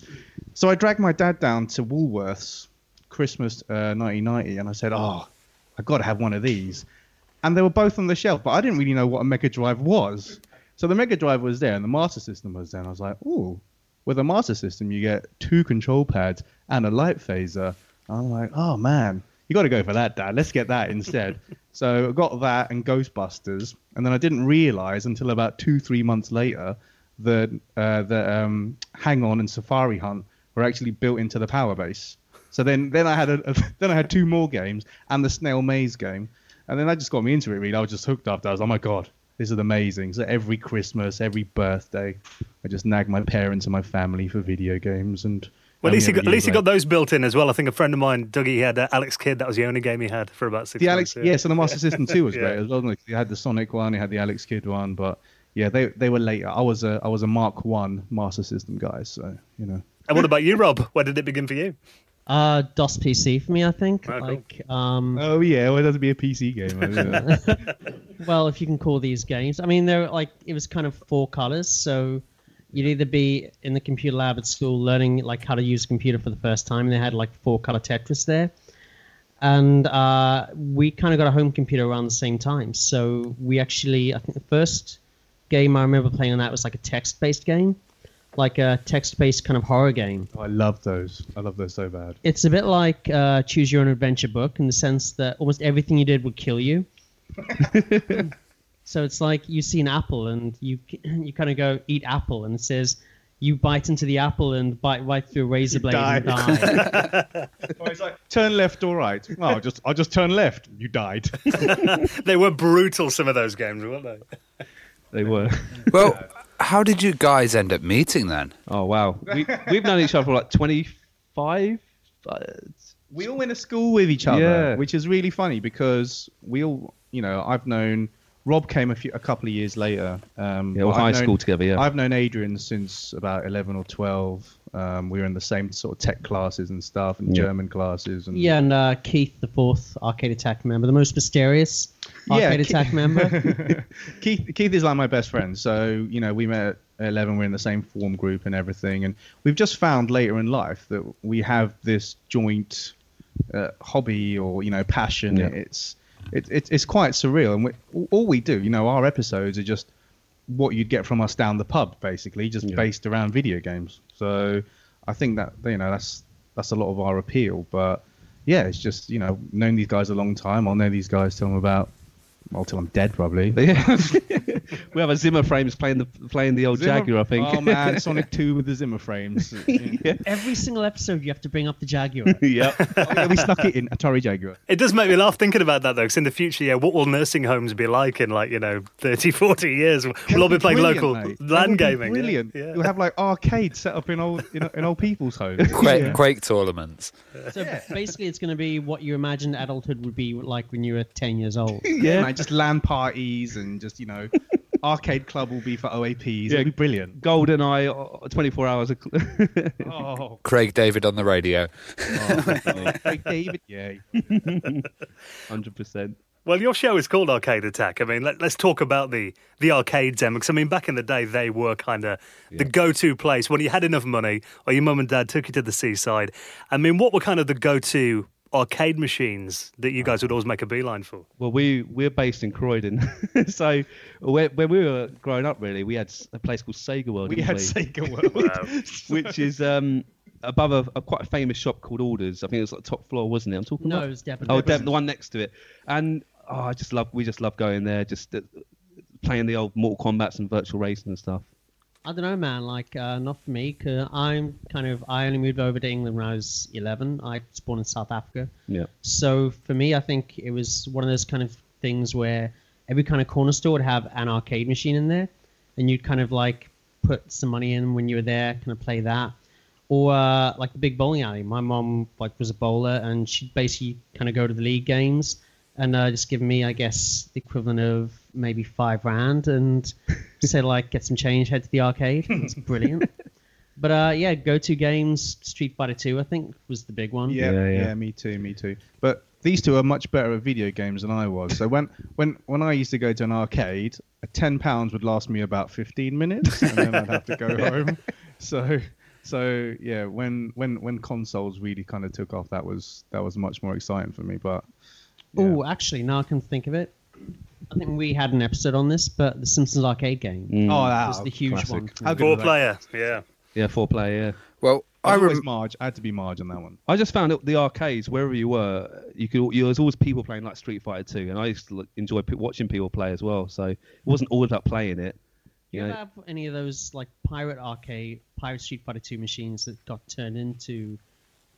So I dragged my dad down to Woolworths Christmas uh, 1990, and I said, "Oh, I've got to have one of these." And they were both on the shelf, but I didn't really know what a Mega Drive was. So the Mega Drive was there, and the Master System was there. And I was like, Oh, With a Master System, you get two control pads and a light phaser. I'm like, "Oh man, you got to go for that, Dad. Let's get that instead." [LAUGHS] so I got that and Ghostbusters, and then I didn't realize until about two, three months later that uh, the um, Hang On and Safari Hunt were actually built into the power base. So then, then I had a, a [LAUGHS] then I had two more games and the Snail Maze game, and then that just got me into it. Really, I was just hooked up. I was, oh my god, this is amazing. So every Christmas, every birthday, I just nag my parents and my family for video games and. Well, at least, he got, at least he got those built in as well. I think a friend of mine, Dougie, he had uh, Alex Kidd. That was the only game he had for about six The Alex, months. yeah. yes, and the Master System 2 was [LAUGHS] Yeah. great as well. wasn't it? You had the Sonic one, you had the Alex Kidd one, but yeah, they they were later. I was a I was a Mark One Master System guy, so you know. And what about you, Rob? Where did it begin for you? Uh, DOS PC for me, I think. Oh, cool. like, um, Oh yeah, well, it doesn't be a PC game. [LAUGHS] well, if you can call these games. I mean, they're like it was kind of four colors, so you'd either be in the computer lab at school learning like how to use a computer for the first time, and they had like four color Tetris there. And uh, we kind of got a home computer around the same time, so we actually, I think the first game I remember playing on that was like a text-based game, like a text-based kind of horror game. Oh, I love those. I love those so bad. It's a bit like uh, choose your own adventure book in the sense that almost everything you did would kill you. [LAUGHS] so it's like you see an apple and you [CLEARS THROAT] you kind of go eat apple and it says you bite into the apple and bite right through a razor blade and die. die. Oh, it's like turn left or right. Oh, I'll just I'll just turn left. You died. [LAUGHS] They were brutal, some of those games, weren't they? They were. [LAUGHS] Well, how did you guys end up meeting then? Oh wow, we, we've known each other for like twenty five. Uh, we all went to school with each other, Yeah. which is really funny because we all, you know, I've known Rob came a few, a couple of years later. Um, Yeah, we're high known- school together, yeah. I've known Adrian since about eleven or twelve. Um, we were in the same sort of tech classes and stuff, and Yeah. German classes, and Yeah, and uh, Keith, the fourth Arcade Attack member, the most mysterious Yeah, Arcade Ke- Attack member. [LAUGHS] Keith, Keith is like my best friend. So you know, we met at eleven. We're in the same form group and everything, and we've just found later in life that we have this joint uh, hobby or you know passion. Yeah. It's it, it, it's quite surreal, and we, all we do, you know, our episodes are just what you'd get from us down the pub, basically, just Yeah. based around video games. So I think that you know that's that's a lot of our appeal, but. Yeah, it's just you know known these guys a long time. I'll know these guys till I'm about, well, till I'm dead probably. [LAUGHS] yeah. [LAUGHS] we have a Zimmer frames playing the playing the old Zimmer- Jaguar, I think. Oh man, [LAUGHS] Sonic 2 with the Zimmer frames. [LAUGHS] yeah. Every single episode, you have to bring up the Jaguar. yep. Oh, yeah, we stuck it in Atari Jaguar. It does make me laugh thinking about that though, because in the future, yeah, what will nursing homes be like in like you know 30, 40 years? We'll all be playing local mate. land That would be gaming. yeah. Brilliant. Yeah. You'll have like arcades set up in old in, in old people's homes. Quake, Yeah. Quake tournaments. So basically, it's going to be what you imagined adulthood would be like when you were 10 years old. Yeah, man, just LAN parties and just you know, arcade club will be for OAPs. Yeah. It'll be brilliant. Golden Eye, uh, 24 hours. Of [LAUGHS] Oh, Craig David on the radio. [LAUGHS] Craig David. Yeah. [LAUGHS] 100%. Well, your show is called Arcade Attack. I mean, let, us talk about the the arcades, Emma. 'cause, I mean, back in the day, they were kind of the go-to place when you had enough money, or your mum and dad took you to the seaside. I mean, what were kind of the go-to arcade machines that you guys would always make a beeline for? Well, we we're based in Croydon, [LAUGHS] so when, when we were growing up, really, we had a place called Sega World. We had we? Sega [LAUGHS] World. which is um, above a, a quite a famous shop called Allders. I think it was like top floor, wasn't it? I'm talking No, about. it was Devon. Oh, Devon, the one next to it. And oh, I just love. We just love going there, just uh, playing the old Mortal Kombat's and Virtua Racing and stuff. I don't know, man. Like, uh, not for me. Cause I'm kind of. I only moved over to England when I was 11. I was born in South Africa. Yeah. So for me, I think it was one of those kind of things where every kind of corner store would have an arcade machine in there, and you'd kind of like put some money in when you were there, kind of play that. Or uh, like the big bowling alley. My mom like was a bowler, and she'd basically kind of go to the league games and uh, just give me, I guess, the equivalent of maybe five rand, and [LAUGHS] say like get some change, head to the arcade. It's [LAUGHS] brilliant. But uh, yeah, go-to games, Street Fighter 2, I think, was the big one. Yeah, Yeah, yeah, yeah. me too, me too. But these two are much better at video games than I was. So when when when I used to go to an arcade, a ten pounds would last me about fifteen minutes, and then I'd have to go [LAUGHS] home. So so yeah, when when when consoles really kind of took off, that was that was much more exciting for me. But yeah. Oh, actually, now I can think of it. I think we had an episode on this, but the Simpsons arcade game Mm. oh, that was the huge classic. one. How Four was that? player, yeah. Yeah, four player. Yeah. Well, I I was always Marge. I had to be Marge on that one. I just found out the arcades wherever you were, you could. You, there was always people playing like Street Fighter 2, and I used to like, enjoy p- watching people play as well. So it wasn't all about playing it. Do You you know, have any of those like pirate arcade, pirate Street Fighter 2 machines that got turned into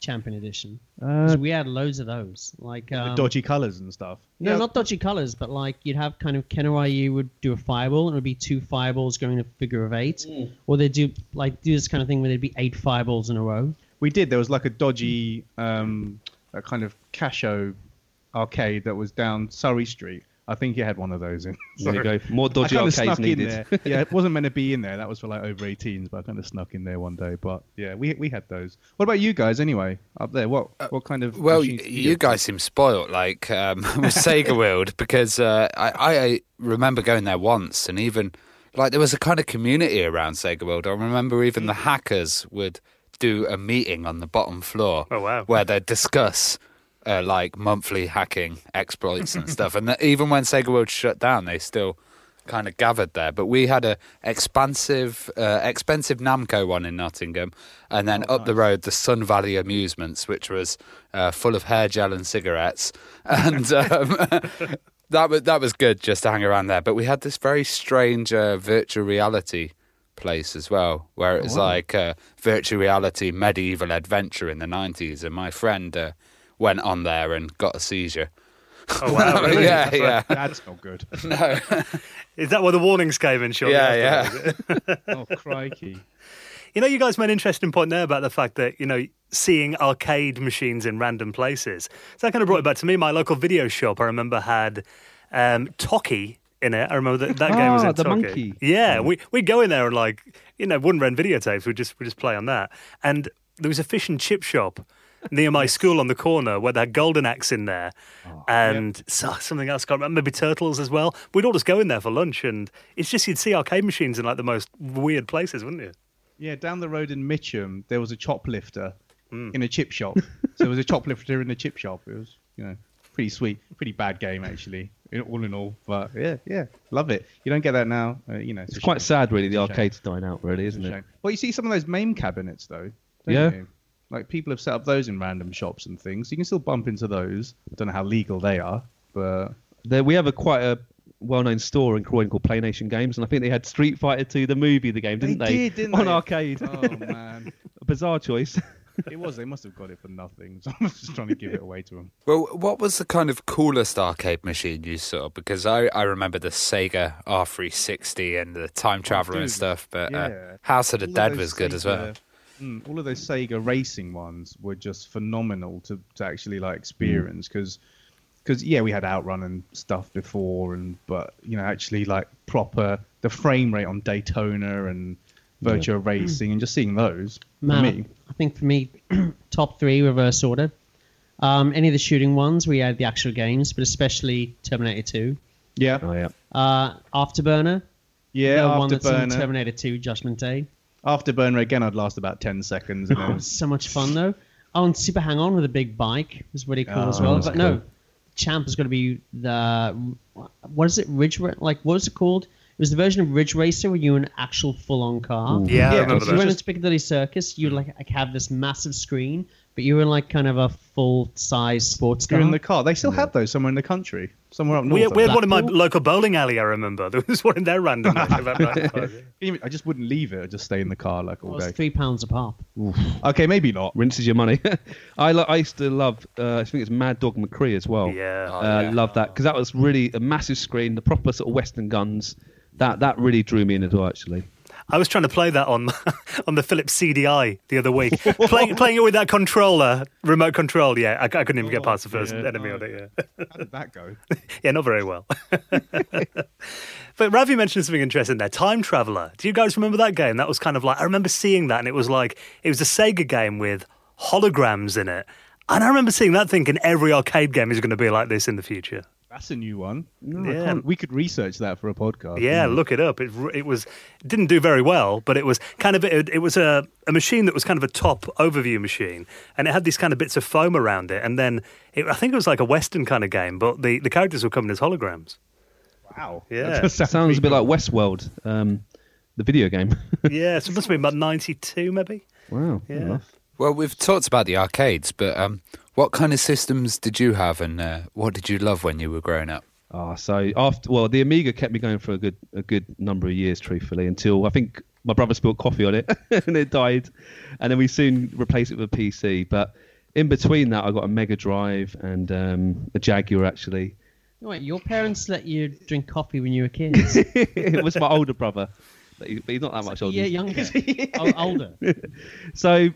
Champion Edition. uh, we had loads of those. Like um, dodgy colours and stuff. No, Yeah. not dodgy colors, but like you'd have kind of Ken Ryu would do a fireball, and it would be two fireballs going a figure of eight, or they do like do this kind of thing where there'd be eight fireballs in a row. We did. There was like a dodgy, um, a kind of Casho arcade that was down Surrey Street. I think you had one of those in. [LAUGHS] there you go. More dodgy kind arcades snuck in needed. there. Yeah, it [LAUGHS] wasn't meant to be in there. That was for like over 18s, but I kind of snuck in there one day. But yeah, we we had those. What about you guys anyway? Up there, what what kind of? Well, machines y- did you guys seem spoilt, like um, [LAUGHS] with Sega World, because uh, I, I remember going there once, and even like there was a kind of community around Sega World. I remember even the hackers would do a meeting on the bottom floor, Oh, wow. where they'd discuss uh, like monthly hacking exploits and stuff. And even when Sega World shut down, they still kind of gathered there. But we had a expansive, uh, expensive Namco one in Nottingham, and then up the road the Sun Valley Amusements, which was uh, full of hair gel and cigarettes, [LAUGHS] and. Um, [LAUGHS] That was that was good just to hang around there, but we had this very strange uh, virtual reality place as well, where it was like uh, virtual reality medieval adventure in the nineties, and my friend uh, went on there and got a seizure. Oh wow! [LAUGHS] Really? yeah, That's yeah. That's not good. [LAUGHS] No. Is that where the warnings came in? Shortly Yeah, after? [LAUGHS] oh crikey! You know, you guys made an interesting point there about the fact that, you know, seeing arcade machines in random places. So that kind of brought it back to me. My local video shop, I remember, had um, Toki in it. I remember that, that game was Ah, in the Toki. monkey. Yeah, we, we'd go in there and, like, you know, wouldn't rent videotapes. We'd just, we'd just play on that. And there was a fish and chip shop near my school on the corner where they had Golden Axe in there Oh, and so, something else, I can't remember, maybe Turtles as well. We'd all just go in there for lunch and it's just you'd see arcade machines in, like, the most weird places, wouldn't you? Yeah, down the road in Mitcham, there was a choplifter Hmm. in a chip shop. [LAUGHS] so there was a choplifter in the chip shop. It was, you know, pretty sweet, pretty bad game actually, all in all. But yeah, yeah, love it. You don't get that now. Uh, you know, It's quite sad, really. The arcade's dying out, really, isn't it? Well, you see some of those MAME cabinets though. don't Yeah. you? Like people have set up those in random shops and things. You can still bump into those. I don't know how legal they are, but There, we have a quite a well-known store in Croydon called Play Nation Games, and I think they had Street Fighter 2, the movie, the game, didn't They they? did, didn't On they? arcade. oh man, a [LAUGHS] bizarre choice. it was. They must have got it for nothing. So I was just trying to give it away to them. Well, what was the kind of coolest arcade machine you saw? Because I, I remember the Sega R360 and the Time Traveler and stuff, but yeah. uh, House of the All Dead was good as well. Sega- Mm, all of those Sega racing ones were just phenomenal to, to actually like experience because because yeah we had Outrun and stuff before and but you know actually like proper the frame rate on Daytona and Virtua Racing and just seeing those for Man, me I think for me, [CLEARS THROAT] top three reverse order. Um, any of the shooting ones, we had the actual games, but especially Terminator 2. yeah oh yeah. Uh, Afterburner, yeah the one that's in Terminator 2 Judgment Day. Afterburner again I'd last about ten seconds and then [LAUGHS] so much fun though. Oh, and Super Hang On with a big bike was really cool as Oh, well. that's But no. Champ is going to be the what is it? Ridge Ra- like what was it called? It was the version of Ridge Racer where you were an actual full-on car. Yeah, I Yeah, remember If you went into Piccadilly Circus, you'd like, like have this massive screen, but you were in like kind of a full-size sports car. you're in the car they still have those somewhere in the country somewhere up north We, I we had one in my local bowling alley, I remember. [LAUGHS] There was one in there random. actually, about that. [LAUGHS] Even- I just wouldn't leave it I'd just stay in the car like It all was day three pounds a pop. okay maybe not Rinses your money. [LAUGHS] I lo- I used to love. Uh, I think it's Mad Dog McCree as well. Yeah. Oh, uh, yeah. Love that because that was really a massive screen, the proper sort of Western guns. That that really drew me in as well. Actually, I was trying to play that on [LAUGHS] on the Philips CDI the other week. playing, playing it with that controller, remote control, yeah, I, I couldn't even get past the first yeah. enemy on it, yeah. how did that go [LAUGHS] Yeah, not very well. [LAUGHS] but Ravi mentioned something interesting there. Time Traveler. Do you guys remember that game? That was kind of like I remember seeing that, and it was like it was a Sega game with holograms in it. And I remember seeing that, thinking every arcade game is going to be like this in the future. That's a new one. No, Yeah. we could research that for a podcast. Yeah, couldn't look it up. It it was it didn't do very well, but it was kind of it, it was a, a machine that was kind of a top overview machine, and it had these kind of bits of foam around it, and then it, I think it was like a Western kind of game, but the, the characters were coming as holograms. Wow. Yeah. That does sounds a bit pretty like Westworld, um, the video game. [LAUGHS] yeah, so it must have been about ninety two, maybe. wow. Yeah. Well, we've talked about the arcades, but um, what kind of systems did you have, and uh, what did you love when you were growing up? Ah, so after well, the Amiga kept me going for a good a good number of years, truthfully, until I think my brother spilled coffee on it [LAUGHS] and it died, and then we soon replaced it with a PC. But in between that, I got a Mega Drive and um, a Jaguar. Actually, Wait, your parents let you drink coffee when you were kids? [LAUGHS] it was my older brother, but, he, but he's not that much older. yeah, younger, [LAUGHS] oh, older. so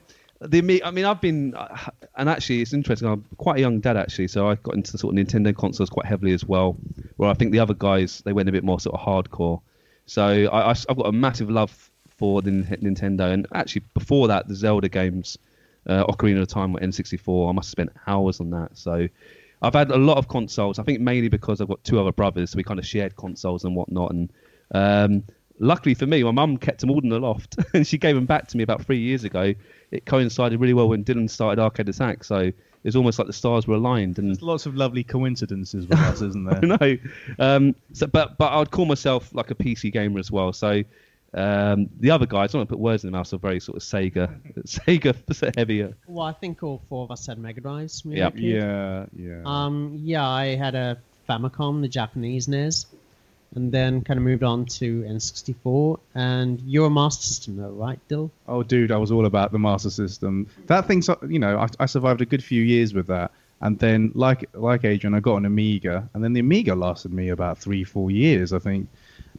the I mean, I've been, uh, and actually, it's interesting. I'm quite a young dad actually, so I got into the sort of Nintendo consoles quite heavily as well. Where I think the other guys they went a bit more sort of hardcore. So I, have got a massive love for the Nintendo, and actually before that, the Zelda games, uh, Ocarina of Time, or N64. I must have spent hours on that. So. I've had a lot of consoles. I think mainly because I've got two other brothers, so we kind of shared consoles and whatnot. And um, luckily for me, my mum kept them all in the loft, [LAUGHS] and she gave them back to me about three years ago. It coincided really well when Dylan started Arcade Attack, so it's almost like the stars were aligned. And There's lots of lovely coincidences with us, isn't there? [LAUGHS] no, um, so but but I'd call myself like a PC gamer as well. So um, the other guys, I don't want to put words in their mouth, are very sort of Sega, [LAUGHS] Sega [LAUGHS] heavier. Well, I think all four of us had Mega Drives. when we Yeah. were a kid. Yeah, yeah. Um, yeah, I had a Famicom, the Japanese NES, and then kind of moved on to N64. And you're a Master System, though, right, Dill? oh, dude, I was all about the Master System. That thing's, you know, I, I survived a good few years with that. And then, like like Adrian, I got an Amiga, and then the Amiga lasted me about three, four years, I think.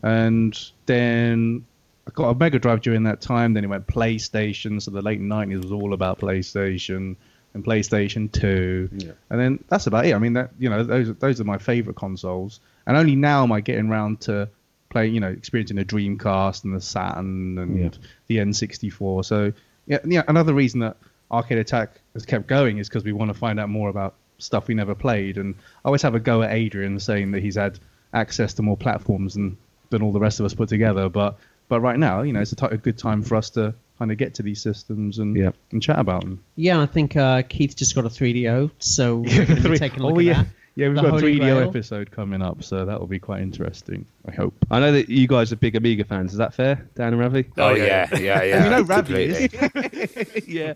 And then I got a Mega Drive during that time. Then it went PlayStation. So the late '90s was all about PlayStation and PlayStation 2, and then that's about it. I mean, that you know, those those are my favorite consoles, and only now am I getting around to playing, you know, experiencing the Dreamcast and the Saturn and Yeah. the N64. So yeah, yeah, another reason that Arcade Attack has kept going is because we want to find out more about stuff we never played, and I always have a go at Adrian saying that he's had access to more platforms than than all the rest of us put together, but. But right now, you know, it's a, ti- a good time for us to kind of get to these systems and Yeah. and chat about them. Yeah, I think uh, Keith just got a 3DO, so we're going taking a look oh at yeah, that. yeah. We've The got a 3DO Grail. episode coming up, so that will be quite interesting. I hope. I know that you guys are big Amiga fans. Is that fair, Dan and Ravi? Oh, Oh, yeah, yeah, yeah, [LAUGHS] yeah. you know, Ravi completely. [LAUGHS] yeah.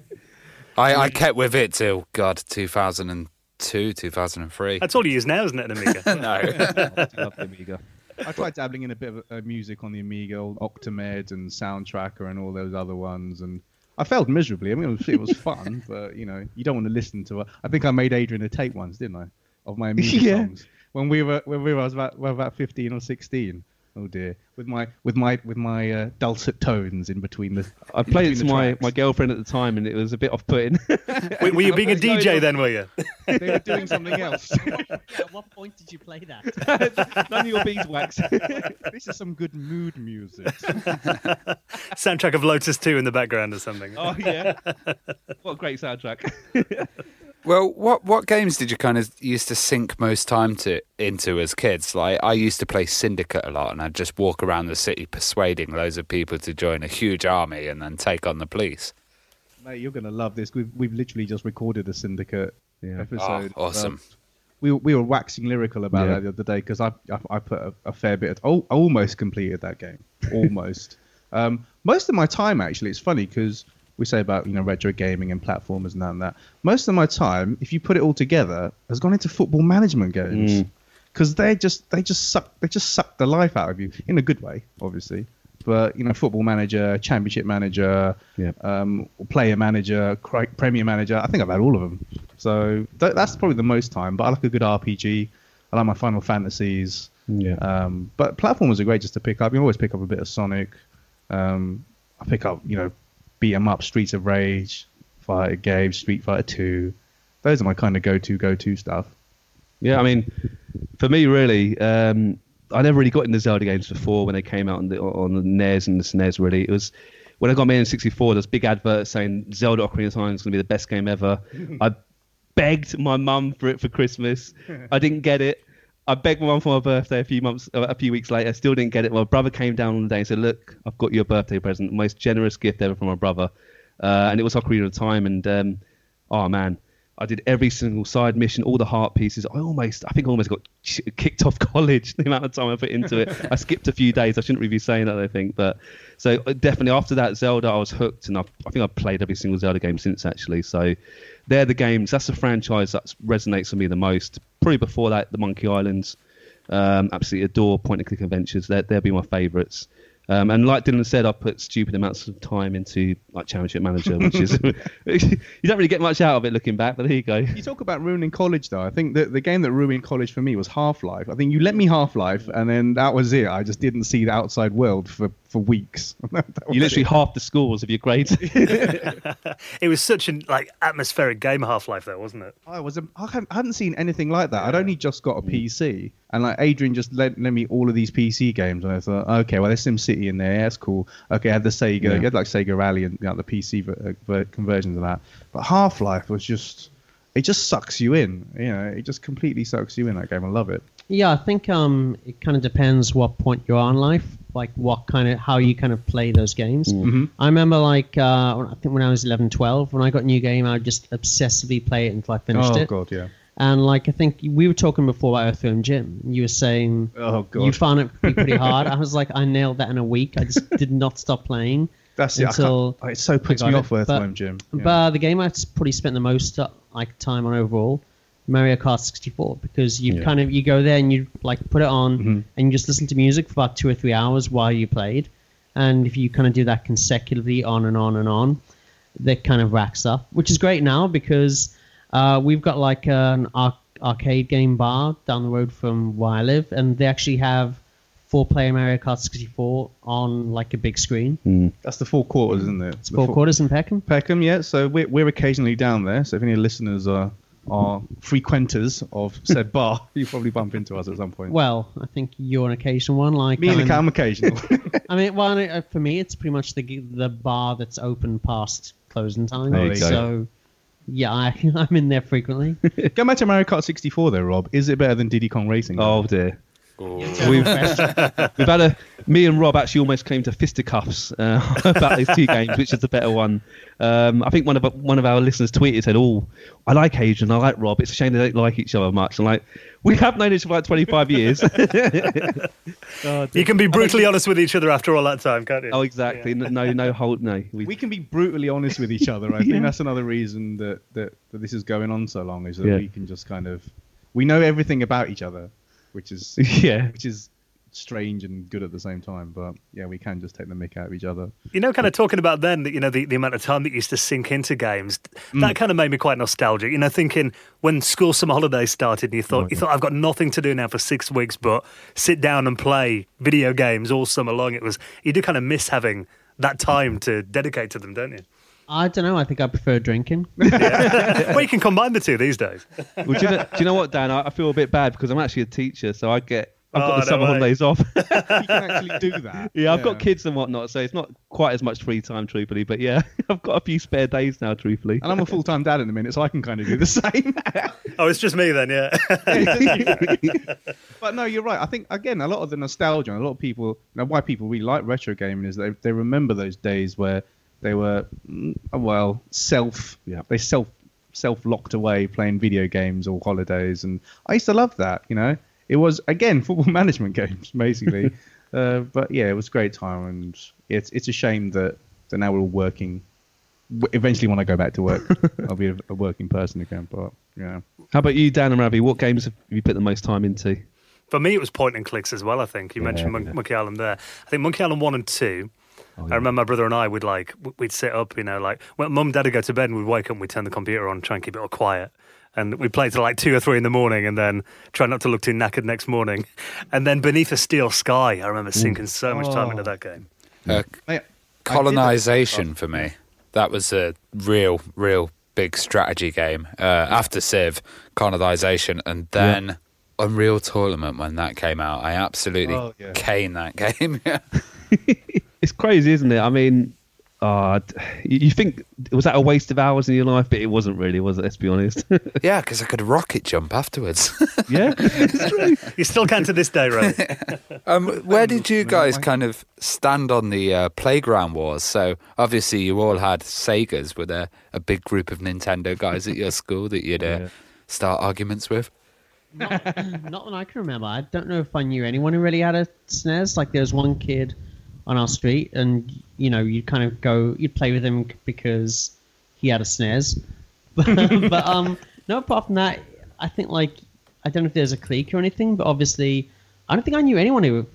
I, I kept with it till God 2002, 2003. That's all you use now, isn't it, an Amiga? [LAUGHS] no. I love the Amiga. I tried dabbling in a bit of uh, music on the Amiga, old Octamed and Soundtracker and all those other ones, and I failed miserably. I mean, it was, it was fun, [LAUGHS] but you know, you don't want to listen to it. I think I made Adrian a tape once, didn't I, of my Amiga [LAUGHS] Yeah. songs when we were when we were I was about we were about fifteen or sixteen. Oh dear, with my with my with my uh, dulcet tones in between the. I played it to my, tracks. my girlline at the time, and it was a bit off-putting. [LAUGHS] were, were you being a [LAUGHS] DJ on? then, were you? They were doing something [LAUGHS] else. At what point did you play that? None of your beeswax. this is some good mood music. Soundtrack of Lotus 2 in the background or something. oh yeah. What a great soundtrack. Well, what what games did you kind of used to sink most time to into as kids? Like I used to play Syndicate a lot, and I'd just walk around the city persuading loads of people to join a huge army and then take on the police. Mate, you're gonna love this. We've we've literally just recorded a syndicate Yeah. episode. Oh, awesome. Um, we we were waxing lyrical about Yeah. that the other day because I, I I put a, a fair bit. Of, oh, I almost completed that game. [LAUGHS] Almost. um, most of my time actually, it's funny because we say about you know retro gaming and platformers and that and that. Most of my time, if you put it all together, has gone into football management games Mm. because they just they just suck they just suck the life out of you in a good way, obviously. But you know, football manager, championship manager, Yeah. um, player manager, cri- premier manager. I think I've had all of them. So th- that's probably the most time. But I like a good RPG. I like my Final Fantasies. Yeah. Um, but platformers are great just to pick up. You always pick up a bit of Sonic. Um, I pick up, you know, beat 'em up, Streets of Rage, Fighter Games, Street Fighter Two. Those are my kind of go-to, go-to stuff. Yeah, I mean, for me, really, um, I never really got into Zelda games before when they came out on the on the NES and the SNES. Really, it was when I got my N64. There's big adverts saying Zelda Ocarina of Time is going to be the best game ever. [LAUGHS] I begged my mum for it for Christmas. I didn't get it. I begged mum for my birthday a few months, uh, a few weeks later. Still didn't get it. My brother came down on the day and said, "Look, I've got you a birthday present. The most generous gift ever from my brother." Uh, and it was Ocarina of Time. And um, oh man, I did every single side mission, all the heart pieces. I almost, I think I almost got kicked off [LAUGHS] college. The amount of time I put into it. I skipped a few days. I shouldn't really be saying that. I think, but so uh, definitely after that Zelda, I was hooked, and I, I think I've played every single Zelda game since actually. So they're the games. That's the franchise that resonates with me the most. Probably before that, the Monkey Islands. Um, absolutely adore point and click adventures. They'll be my favourites. Um, and like Dylan said, I put stupid amounts of time into like Championship Manager, which is [LAUGHS] [LAUGHS] you don't really get much out of it looking back. But there you go. You talk about ruining college, though. I think that the game that ruined college for me was Half Life. I think you let me Half Life, and then that was it. I just didn't see the outside world for, for weeks. [LAUGHS] You literally it. half the scores of your grades. [LAUGHS] [LAUGHS] It was such an like atmospheric game, Half Life, though, wasn't it? I was. Um, I hadn't, I hadn't seen anything like that. I'd only just got a hmm. PC, and like Adrian just lent, lent me all of these PC games, and I thought, okay, well, there's SimCity in there. Yeah, that's cool. Okay, I had the Sega. Yeah. You had like Sega Rally and you know, the PC ver- uh, ver- conversions of that. But Half Life was just. It just sucks you in. You know, it just completely sucks you in. That game, I love it. Yeah, I think um, it kind of depends what point you're in life, like what kind of how you kind of play those games. I remember like uh, I think when I was 11, 12, when I got a new game, I would just obsessively play it until I finished oh it. god, yeah. And like I think we were talking before about Earthworm Jim. You were saying Oh god. you found it pretty, pretty [LAUGHS] hard. I was like, I nailed that in a week. I just did not stop playing. That's it. I until it so puts me got off it. Earthworm But- Jim. Yeah. But the game I've probably spent the most uh, like time on overall, Mario Kart 64, because you Yeah. kind of you go there and you like put it on Mhm. and you just listen to music for about two or three hours while you played, and if you kind of do that consecutively on and on and on, that kind of racks up, which is great now because Uh, we've got like an ar- arcade game bar down the road from where I live, and they actually have four-player Mario Kart 64 on like a big screen. That's the four quarters, isn't it? It's four four- quarters in Peckham. Peckham, yeah. So we're, we're occasionally down there. So if any listeners are are frequenters of said [LAUGHS] bar, you probably bump into us at some point. Well, I think you're an occasional one. Like Me and the I'm- occasional. [LAUGHS] I mean, well, uh, for me, it's pretty much the the bar that's open past closing time. There you go. so, yeah, I, [LAUGHS] I'm in there frequently. Go back to Mario Kart 64 though, Rob. Is it better than Diddy Kong Racing? Oh dear. We've, We've, [LAUGHS] we've had a me and Rob actually almost came to fisticuffs uh, [LAUGHS] about these two games, which is the better one. Um, I think one of one of our listeners tweeted said, "Oh, I like Adrian, I like Rob. It's a shame they don't like each other much." I'm like, we have known each other for like 25 years. [LAUGHS] You can be brutally honest with each other after all that time, can't you? oh, exactly. No, no, no hold, no. We, We can be brutally honest with each other. I think that's another reason that, that, that this is going on so long is that Yeah. we can just kind of we know everything about each other, which is [LAUGHS] yeah. which is strange and good at the same time. But yeah, we can just take the mick out of each other. You know, kind of talking about then, that you know, the, the amount of time that used to sink into games, mm. that kind of made me quite nostalgic. You know, thinking when school summer holidays started, and you thought, oh, you thought, I've got nothing to do now for six weeks, but sit down and play video games all summer long. It was you do kind of miss having that time to dedicate to them, don't you? I don't know. I think I prefer drinking. [LAUGHS] well, you can combine the two these days. Well, do, you know, do you know what, Dan? I, I feel a bit bad because I'm actually a teacher, so I get I've Oh, got the no summer way. holidays off. [LAUGHS] You can actually do that. [LAUGHS] yeah, I've got kids and whatnot, so it's not quite as much free time, truthfully. But yeah, I've got a few spare days now, truthfully. And I'm a full time dad in a minute, so I can kind of do the same. Oh, it's just me then, yeah. But no, you're right. I think again, a lot of the nostalgia, and a lot of people, you know, why people really like retro gaming is they they remember those days where they were, mm, well, self, Yeah. they self self locked away playing video games or holidays, and I used to love that. You know, it was again [LAUGHS] football management games basically, [LAUGHS] uh, but yeah, it was a great time, and it's it's a shame that that now we're all working. Eventually, when I go back to work, [LAUGHS] I'll be a, a working person again. But yeah. How about you, Dan and Ravi? What games have you put the most time into? For me, it was point and clicks as well. I think you mentioned Mon- Monkey Island there. I think Monkey Island one and two. I remember my brother and I would like we'd sit up, you know, like when mum and dad would go to bed, and we'd wake up, and we'd turn the computer on, try and keep it all quiet, and we'd play till like two or three in the morning, and then try not to look too knackered next morning. And then Beneath a Steel Sky, I remember sinking so much time into that game. Uh, Mate, colonization for me. That was a real, real big strategy game. Uh, after Civ, colonization, and then Unreal Tournament when that came out. I absolutely Oh, yeah. caned that [LAUGHS] game. [LAUGHS] It's crazy, isn't it? I mean, uh, you you think was that a waste of hours in your life? But it wasn't really, was it? Let's be honest. [LAUGHS] yeah, because I could rocket jump afterwards. [LAUGHS] yeah, it's true. [LAUGHS] You still can to this day, right? um, where did you guys kind of stand on the uh, playground wars? So obviously you all had Segas. Were there a big group of Nintendo guys at your school that you'd uh, Yeah. start arguments with? Not, not that I can remember. I don't know if I knew anyone who really had a SNES. Like there was one kid on our street, and you know, you'd kind of go, you'd play with him because he had a SNES. [LAUGHS] but, but um, no, apart from that, I think like I don't know if there's a clique or anything, but obviously. I don't think I knew anyone who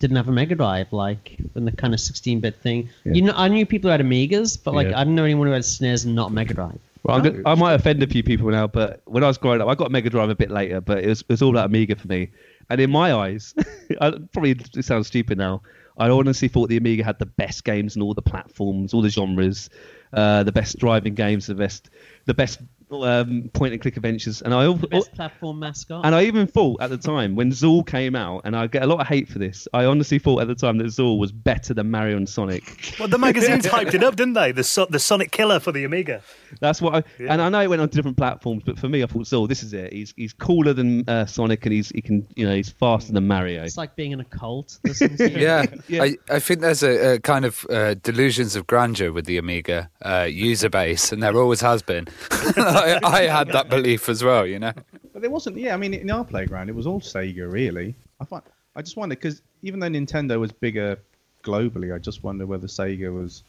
didn't have a Mega Drive, like in the kind of 16-bit thing. You know, I knew people who had Amigas, but like Yeah. I didn't know anyone who had SNES and not Mega Drive. Well, I might offend a few people now, but when I was growing up, I got Mega Drive a bit later, but it was, it was all about Amiga for me. And in my eyes, [LAUGHS] I, probably it sounds stupid now, I honestly thought the Amiga had the best games in all the platforms, all the genres, uh, the best driving games, the best, the best um, point and click adventures. And I al- The best platform mascot. and I even thought at the time when Zool came out, and I get a lot of hate for this. I honestly thought at the time that Zool was better than Mario and Sonic. well, the magazines hyped it up, didn't they? The so- the Sonic Killer for the Amiga. That's what I and I know it went on to different platforms, but for me, I thought, Zool, this is it. He's he's cooler than uh, Sonic, and he's he can you know he's faster than Mario. It's like being in a cult. listening to it. Yeah, [LAUGHS] Yeah. I, I think there's a, a kind of uh, delusions of grandeur with the Amiga uh, user base, and there always has been. [LAUGHS] [LAUGHS] I, I [LAUGHS] had that belief as well, you know. But there wasn't. Yeah, I mean, in our playground, it was all Sega, really. I find. I just wonder because even though Nintendo was bigger globally, I just wonder whether Sega was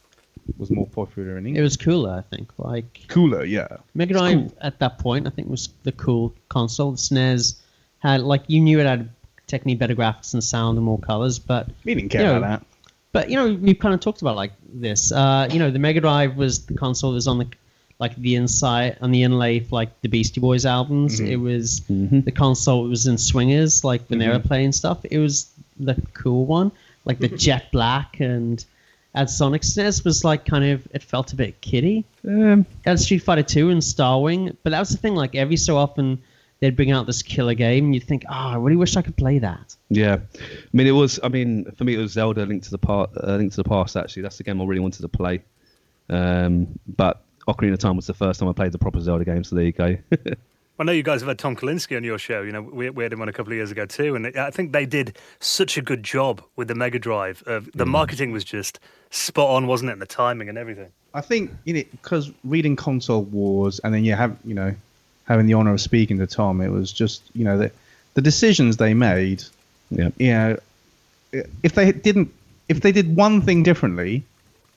was more popular in England. It was cooler, I think. Like cooler, yeah. Mega Drive at that point, I think was the cool console. The SNES had like you knew it had technically better graphics and sound and more colors, but We didn't care you know, about that. But you know, we've kind of talked about like this. Uh, you know, the Mega Drive was the console that was on the like the inside on the inlay for like the Beastie Boys albums. It was the console It was in swingers, like when they were playing stuff. It was the cool one, like the jet black and at Sonic SNES was like kind of it felt a bit kiddie. Um, Had Street Fighter Two and Starwing, but that was the thing. Like every so often, they'd bring out this killer game, and you'd think, "Oh, I really wish I could play that." yeah, I mean, it was. I mean, for me, it was Zelda: Link to the Past. Uh, Link to the Past. Actually, that's the game I really wanted to play. Um, but Ocarina of Time was the first time I played the proper Zelda game. So there you go. [LAUGHS] I know you guys have had Tom Kalinske on your show. You know, we, we had him on a couple of years ago too, and I think they did such a good job with the Mega Drive. Of the mm. marketing was just spot on, wasn't it? And the timing and everything. I think you know because reading console wars and then you have you know having the honor of speaking to Tom, it was just you know the the decisions they made. yeah. You know, if they didn't, if they did one thing differently,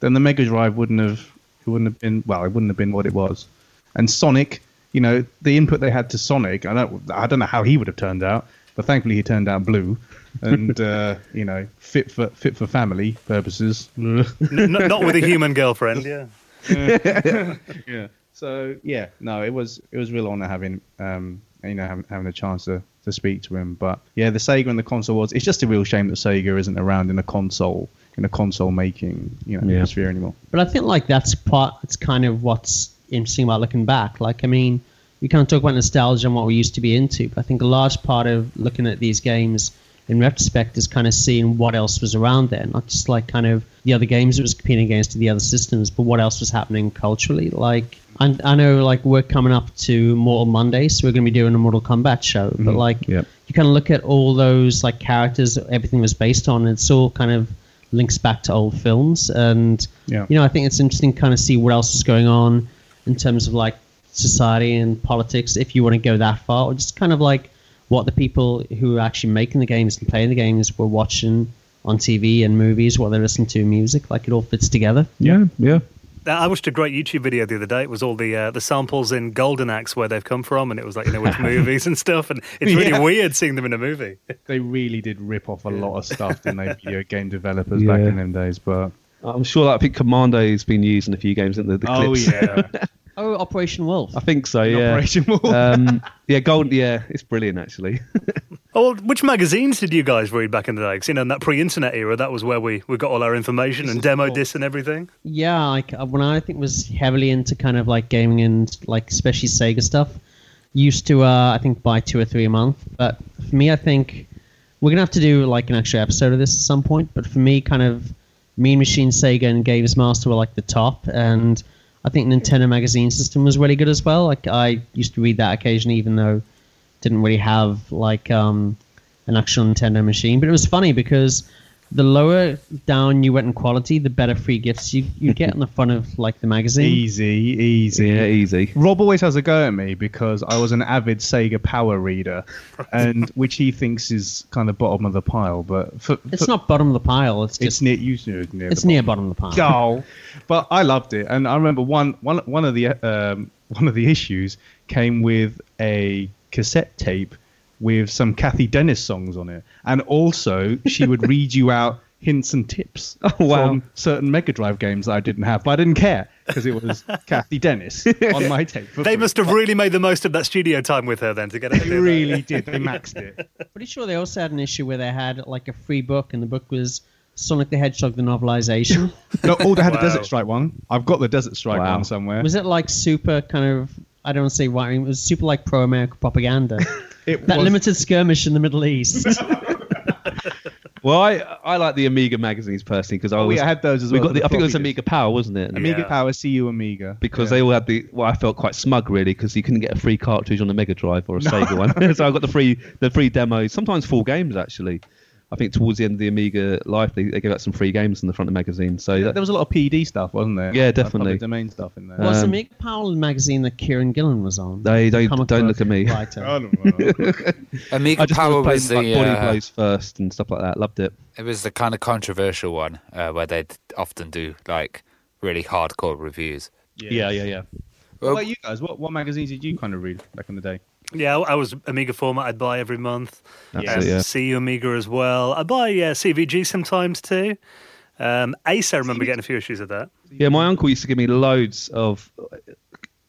then the Mega Drive wouldn't have it wouldn't have been well, it wouldn't have been what it was. And Sonic, you know, the input they had to Sonic, I don't I don't know how he would have turned out, but thankfully he turned out blue. and [LAUGHS] uh, you know, fit for fit for family purposes. N- not, not with a human girlfriend. Yeah. [LAUGHS] yeah. So yeah, no, it was it was a real honor having um you know having, having a chance to, to speak to him. But yeah, the Sega and the console was it's just a real shame that Sega isn't around in a console in a console making you know Yeah. atmosphere anymore. But I think like that's part. It's kind of what's interesting about looking back. Like, I mean, we can't talk about nostalgia and what we used to be into. But I think a large part of looking at these games in retrospect is kind of seeing what else was around there, not just like kind of the other games it was competing against, the other systems, but what else was happening culturally. Like, I, I know like we're coming up to Mortal Monday, so we're going to be doing a Mortal Kombat show. But mm-hmm. like, Yep. you kind of look at all those like characters, everything was based on. It's all kind of links back to old films, and Yeah. you know, I think it's interesting to kind of see what else is going on in terms of like society and politics. If you want to go that far, or just kind of like what the people who are actually making the games and playing the games were watching on TV and movies, what they're listening to music. Like it all fits together. Yeah, yeah. Now, I watched a great YouTube video the other day. It was all the uh, the samples in Golden Axe where they've come from, and it was like you know which [LAUGHS] movies and stuff. And it's really Yeah. weird seeing them in a movie. [LAUGHS] They really did rip off a lot of stuff, didn't they? Video game developers back in them days, but I'm sure that I think Commando's been used in a few games, isn't the, the oh yeah, [LAUGHS] Oh, Operation Wolf. I think so. Yeah. Operation Wolf. um, yeah, Golden. Yeah, it's brilliant actually. Oh, well, which magazines did you guys read back in the day? 'Cause, you know, in that pre-internet era, that was where we, we got all our information and demo discs and everything. Yeah, like uh, when I think was heavily into kind of like gaming and like especially Sega stuff, used to uh, I think buy two or three a month. But for me, I think we're gonna have to do like an extra episode of this at some point. But for me, kind of Mean Machine, Sega, and Games Master were like the top, and I think Nintendo Magazine System was really good as well. Like I used to read that occasionally, even though didn't really have like um, an actual Nintendo machine. But it was funny because the lower down you went in quality, the better free gifts you you get on the front of like the magazine. easy, easy. yeah, easy. Rob always has a go at me because I was an avid Sega Power reader, and [LAUGHS] which he thinks is kind of bottom of the pile. But for, It's not bottom of the pile. It's It's just near you. Near, near it's the near bottom of the pile. goal. But I loved it, and I remember one one one of the um, one of the issues came with a cassette tape with some Cathy Dennis songs on it, and also she would [LAUGHS] read you out hints and tips Oh, wow. from certain Mega Drive games that I didn't have, but I didn't care because it was [LAUGHS] Cathy Dennis [LAUGHS] on my tape. They free. must have really made the most of that studio time with her then to get it. They do that. really did. They maxed it. Pretty sure they also had an issue where they had like a free book, and the book was Sonic the Hedgehog: The Novelization. No, oh, they had Wow. the Desert Strike one. I've got the Desert Strike Wow. one somewhere. was it like super kind of? I don't want to say right. It was super like pro American propaganda. [LAUGHS] It that was- limited skirmish in the Middle East. [LAUGHS] Well, I I like the Amiga magazines personally because I Oh, was. yeah, had those as we well. got the, the I think it was Amiga Power, wasn't it? Amiga Yeah. Power, CU Amiga. Because Yeah. they all had the. Well, I felt quite smug really because you couldn't get a free cartridge on a Mega Drive or a [LAUGHS] Sega one, so I got the free the free demos. Sometimes full games actually. I think towards the end of the Amiga life, they, they gave out some free games in the front of the magazine. So Yeah, that, there was a lot of PD stuff, wasn't there? Yeah, definitely. Public domain stuff in there. was Um, the Mick Powell magazine that Kieron Gillen was on? They don't- Comic don't book look at me. writer. [LAUGHS] don't know. [LAUGHS] Amiga I Power was was the like, body uh, blows first and stuff like that. Loved it. it was the kind of controversial one uh, where they'd often do like really hardcore reviews. Yeah, yeah, yeah. What about you guys? What what magazines did you kind of read back in the day? Yeah, I was Amiga format. I'd buy every month. That's Um, it, yeah. CU Amiga as well. I buy uh, CVG sometimes too. Um, Ace, I remember getting a few issues of that. Yeah, my uncle used to give me loads of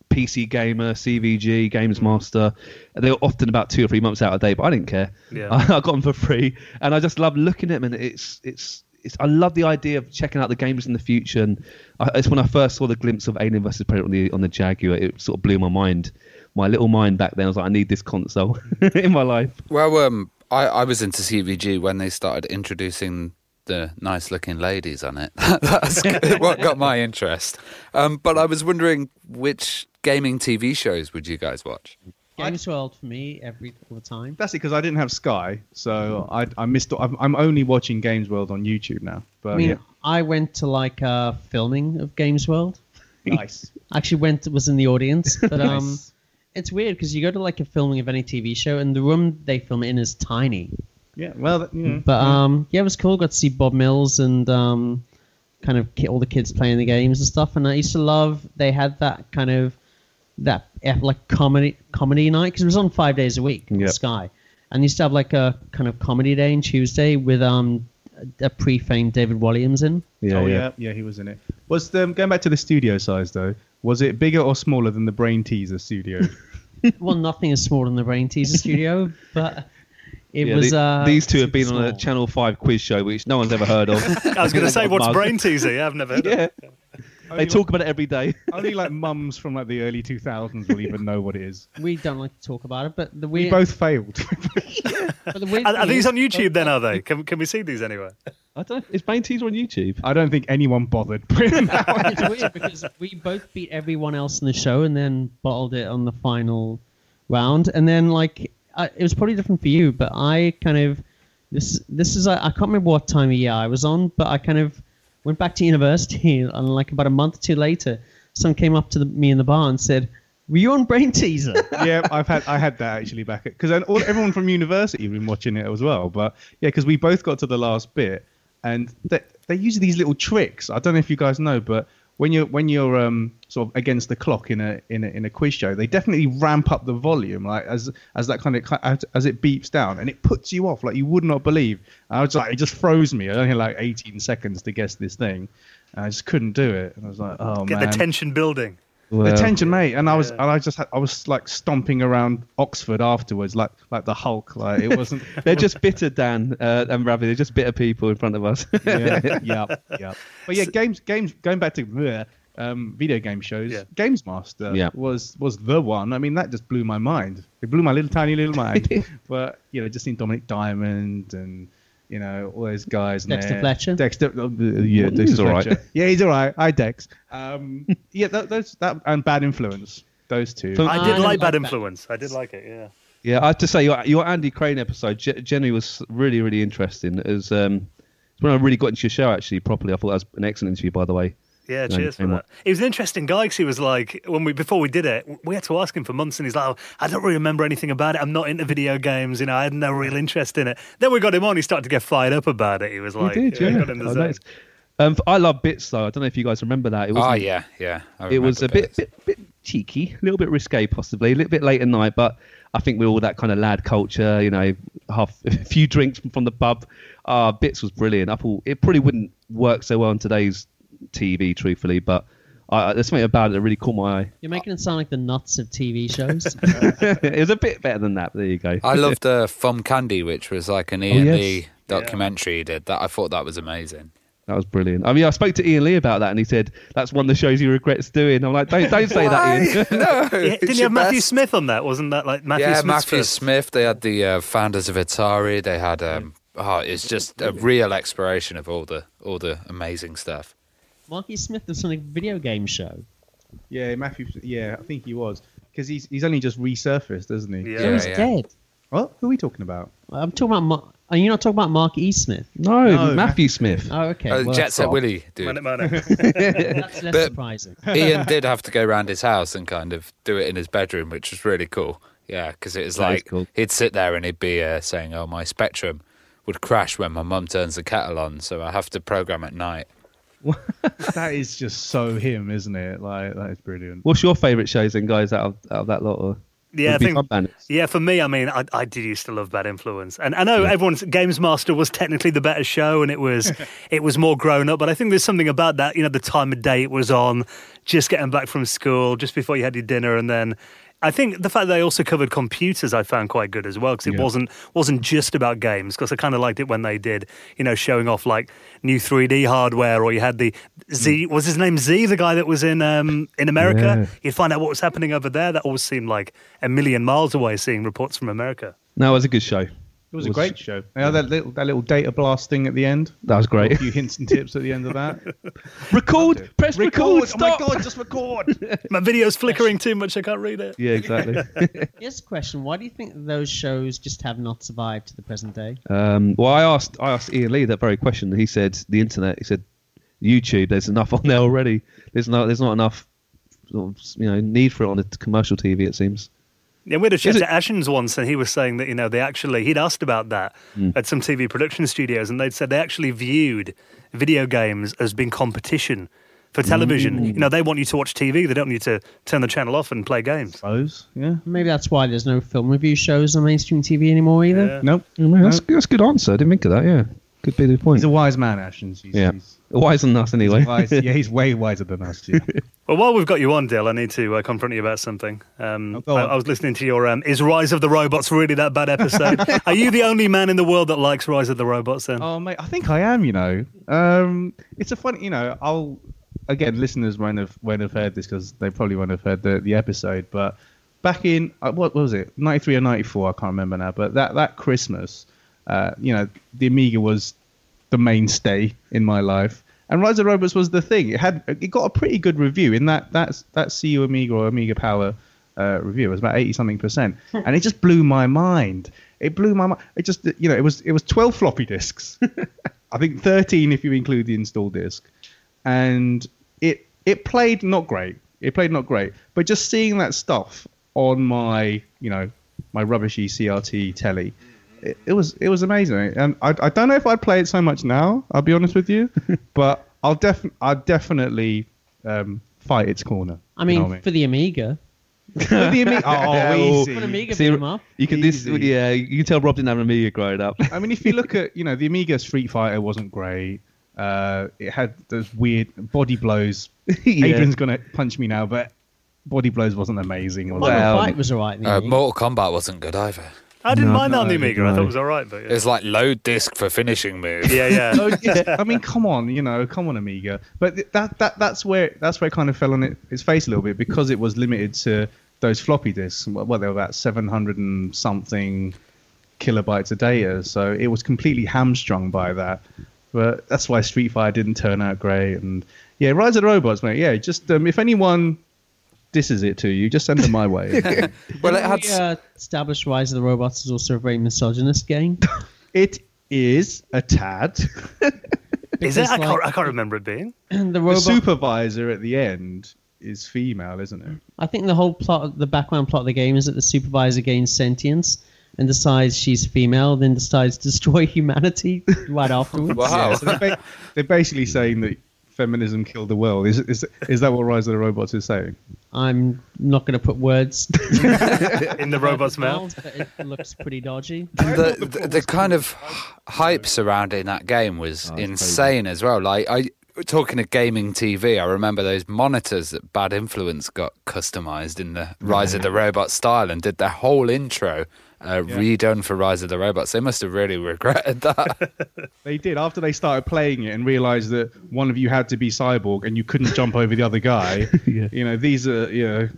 PC Gamer, CVG, Games Master. They were often about two or three months out of date, but I didn't care. Yeah. I, [LAUGHS] I got them for free, and I just love looking at them. And it's it's. It's, I love the idea of checking out the games in the future, and I, it's when I first saw the glimpse of Alien vs Predator on the on the Jaguar, it sort of blew my mind. My little mind back then I was like, I need this console [LAUGHS] in my life. Well, um, I, I was into CVG when they started introducing the nice looking ladies on it. [LAUGHS] That's [LAUGHS] what got my interest. Um, but I was wondering which gaming TV shows would you guys watch? Games World for me every all the time. That's it because I didn't have Sky, so I I missed. I'm, I'm only watching Games World on YouTube now. But I mean, yeah, I went to like a filming of Games World. nice. Actually, went was in the audience, but um, Nice. It's weird because you go to like a filming of any TV show, and the room they film it in is tiny. Yeah, well, you know, But um, yeah, it was cool. Got to see Bob Mills and um, kind of all the kids playing the games and stuff. And I used to love they had that kind of that eh, like comedy comedy night because it was on five days a week on Yep. Sky, and they used to have like a kind of comedy day on Tuesday with um a pre-famed David Walliams in. Yeah, oh yeah. yeah. yeah, he was in it. Was the going back to the studio size though? Was it bigger or smaller than the Brain Teaser studio? [LAUGHS] well, nothing is smaller than the Brain Teaser studio, but it Yeah, was. the- uh, these two have been on a. Channel Five quiz show, which no one's ever heard of. [LAUGHS] I was going to say, what's Mug. brain teaser? Yeah, I've never heard of Yeah, they talk about it every day. [LAUGHS] Only like mums from like the early 2000s will even know what it is. We don't like to talk about it, but the We both failed. [LAUGHS] but the weird Are, are these on YouTube then, are they? Can, can we see these anywhere? I don't. Is Brain Teaser on YouTube? I don't think anyone bothered putting them out. it's weird because we both beat everyone else in the show and then bottled it on the final round. And then like I, it was probably different for you, but I kind of this this is I I can't remember what time of year I was on, but I kind of went back to university [LAUGHS] and like about a month or two later, someone came up to the, me in the bar and said, "Were you on Brain Teaser?" [LAUGHS] yeah, I've had I had that actually back because uh, all everyone from university have been watching it as well. But yeah, because we both got to the last bit, and they, they use these little tricks. I don't know if you guys know, but when you're when you're um sort of against the clock in a in a in a quiz show, they definitely ramp up the volume like as as that kind of as it beeps down, and it puts you off like you would not believe. I was like, it just froze me. I only had like 18 seconds to guess this thing. And I just couldn't do it. And I was like, oh Get man the tension building. The tension, mate. And I was, Yeah. and I just, had, I was like stomping around Oxford afterwards, like, like the Hulk. Like it wasn't. [LAUGHS] They're just bitter, Dan uh, and Ravi. They're just bitter people in front of us. yeah, [LAUGHS] yeah, yeah. But yeah, games, games. Going back to bleh, um, video game shows, Yeah. Games Master Yeah. was was the one. I mean, that just blew my mind. It blew my little tiny little mind. [LAUGHS] but you know, just seeing Dominik Diamond and. You know all those guys. in Dexter there. Fletcher? Dexter, uh, yeah, He's Dexter all right. Fletcher. [LAUGHS] Yeah, he's all right. Hi, Dex. Um, [LAUGHS] yeah, th- those that and Bad Influence. Those two. I I did don't like like Bad that. Influence. I did like it, yeah. Yeah, I have to say your your Andy Crane episode, Ge- Jenny was really really interesting. It was um, it's when I really got into your show actually properly. I thought that was an excellent interview, by the way. Yeah, cheers for that. up. He was an interesting guy because he was like, when we before we did it, we had to ask him for months, and he's like, oh, I don't really remember anything about it. I'm not into video games, you know. I had no real interest in it. Then we got him on. He started to get fired up about it. He was like, you did, yeah. got in the I zone. noticed. Um, I love bits though. I don't know if you guys remember that. It was Oh yeah, yeah. It was a bit, bit bit cheeky, a little bit risque, possibly a little bit late at night. But I think we're all that kind of lad culture, you know, half [LAUGHS] a few drinks from the pub, uh, bits was brilliant. I thought it probably wouldn't work so well in today's TV, truthfully, but I, there's something about it that really caught my eye. You're making it sound like the nuts of TV shows. [LAUGHS] it was a bit better than that. But there you go. I loved uh, Thumb Candy, which was like an Ian yes. Lee documentary. He did that. I thought that was amazing. That was brilliant. I mean, I spoke to Ian Lee about that, and he said that's one of the shows he regrets doing. I'm like, don't don't say that, Ian. [LAUGHS] no, Yeah, didn't you have Matthew best. Smith on that? Wasn't that like Matthew Smith? yeah, Smith's Matthew first? Smith. They had the uh, founders of Atari. They had um, oh, it's just a real exploration of all the all the amazing stuff. Marky Smith was on a video game show. Yeah, Matthew. Yeah, I think he was because he's he's only just resurfaced, isn't he? Yeah. So he's yeah. dead. What? Who are we talking about? I'm talking about. Mar- Are you not talking about Mark E. Smith? No, No, Matthew Smith. Oh, okay. Oh, well, Jet Set that's- Willy, dude. Man, man. [LAUGHS] That's less But- surprising. [LAUGHS] Ian did have to go around his house and kind of do it in his bedroom, which was really cool. Yeah, because it was That is like cool. he'd sit there and he'd be uh, saying, "Oh, my Spectrum would crash when my mum turns the kettle on, so I have to program at night." [LAUGHS] that is just so him, isn't it? Like that is brilliant. What's your favourite shows then, guys, out of, out of that lot? Or? Yeah, I think. Yeah, for me, I mean, I, I did used to love Bad Influence, and I know everyone's Games Master was technically the better show, and it was [LAUGHS] it was more grown up. But I think there's something about that, you know, the time of day it was on, just getting back from school, just before you had your dinner, and then. I think the fact that they also covered computers I found quite good as well because it Yeah. wasn't wasn't just about games because I kind of liked it when they did you know showing off like new 3D hardware or you had the Z was his name Z the guy that was in um, in America Yeah. you'd find out what was happening over there that always seemed like a million miles away seeing reports from America No, it was a good show. It was a great show. Yeah, that little that little data blast thing at the end. That was great. A few hints and tips at the end of that. [LAUGHS] record, press record. Oh my god, just record. [LAUGHS] my video's flickering too much I can't read it Yeah, exactly. [LAUGHS] Here's a question: Why do you think those shows just have not survived to the present day? um, well, I asked I asked Ian Lee that very question. He said the internet. He said YouTube. There's enough on there already. There's no. There's not enough. Sort of, you know, need for it on the commercial TV. It seems. Yeah, we had a chat Is to Ashens once, and he was saying that you know they actually he'd asked about that hmm. at some TV production studios, and they'd said they actually viewed video games as being competition for television. Hmm. You know, they want you to watch TV; they don't want you to turn the channel off and play games. Suppose, yeah. Maybe that's why there's no film review shows on mainstream TV anymore either. Yeah. Nope. Yeah, that's, that's a good answer. I didn't think of that. Yeah, could be the point. He's a wise man, Ashens. He's, yeah, he's, wiser than us he's anyway. wise. Yeah, he's way wiser than us. Yeah. [LAUGHS] Well, while we've got you on, Dill, I need to uh, confront you about something. Um, Oh, I. I was listening to your um, "Is Rise of the Robots really that bad?" episode. [LAUGHS] Are you the only man in the world that likes Rise of the Robots? Then Oh mate, I think I am. You know, um, it's a funny. You know, I'll again, listeners won't have won't have heard this because they probably won't have heard the, the episode. But back in uh, what, what was it, ninety three or ninety four? I can't remember now. But that that Christmas, uh, you know, the Amiga was the mainstay in my life. And Rise of Robots was the thing. It had it got a pretty good review in that that that CU Amiga or Amiga Power uh, review. It was about eighty something percent, and it just blew my mind. It blew my mind. It just you know it was it was twelve floppy disks. [LAUGHS] I think thirteen if you include the install disk, and it it played not great. It played not great, but just seeing that stuff on my you know my rubbishy CRT telly. It, it was it was amazing, and I, I don't know if I'd play it so much now. I'll be honest with you, [LAUGHS] but I'll def I'll definitely um, fight its corner. I you mean, know what for the Amiga, For the Amiga, [LAUGHS] oh, Well, easy. for an Amiga See, beat 'em up. you can this, Easy. yeah. You can tell Rob didn't have an Amiga growing up. I mean, if you look [LAUGHS] at, you know, the Amiga Street Fighter wasn't great. Uh, it had those weird body blows. Yeah. Adrian's gonna punch me now, but body blows wasn't amazing. Was Final it? Fight was alright. in the Uh, Amiga. Mortal Kombat wasn't good either. I didn't No, mind that on the no, Amiga. I thought it was all right, but yeah. It was like load disc for finishing move. yeah, yeah. [LAUGHS] So it's- I mean, come on, you know, come on, Amiga. But that that that's where that's where it kind of fell on it, its face a little bit because it was limited to those floppy disks. What well, they were about seven hundred and something kilobytes of data, so it was completely hamstrung by that. But that's why Street Fighter didn't turn out great. And yeah, Rise of the Robots, mate. Yeah, just um, if anyone disses it to you, just send them my way. [LAUGHS] Well, it had. we, uh, established Rise of the Robots is also a very misogynist game. [LAUGHS] it is a tad. [LAUGHS] Is it? I Because, can't, I can't remember it being. [CLEARS THROAT] the the supervisor at the end is female, isn't it? I think the whole plot, the background plot of the game is that the supervisor gains sentience and decides she's female, then decides to destroy humanity right afterwards. Wow. Yeah, so they're, ba- they're basically saying that feminism killed the world. Is, is, is that what Rise of the Robots is saying? I'm not going to put words [LAUGHS] In the robot's mouth. it looks pretty dodgy. [LAUGHS] the, the, the kind of hype surrounding that game was oh, insane as well. Like I talking of gaming TV, I remember those monitors that Bad Influence got customized in the Rise of the Robot style and did their whole intro uh, redone for Rise of the Robots. They must have really regretted that. [LAUGHS] They did after they started playing it and realized that one of you had to be cyborg and you couldn't jump over the other guy. [LAUGHS] Yeah. You know, these are you know,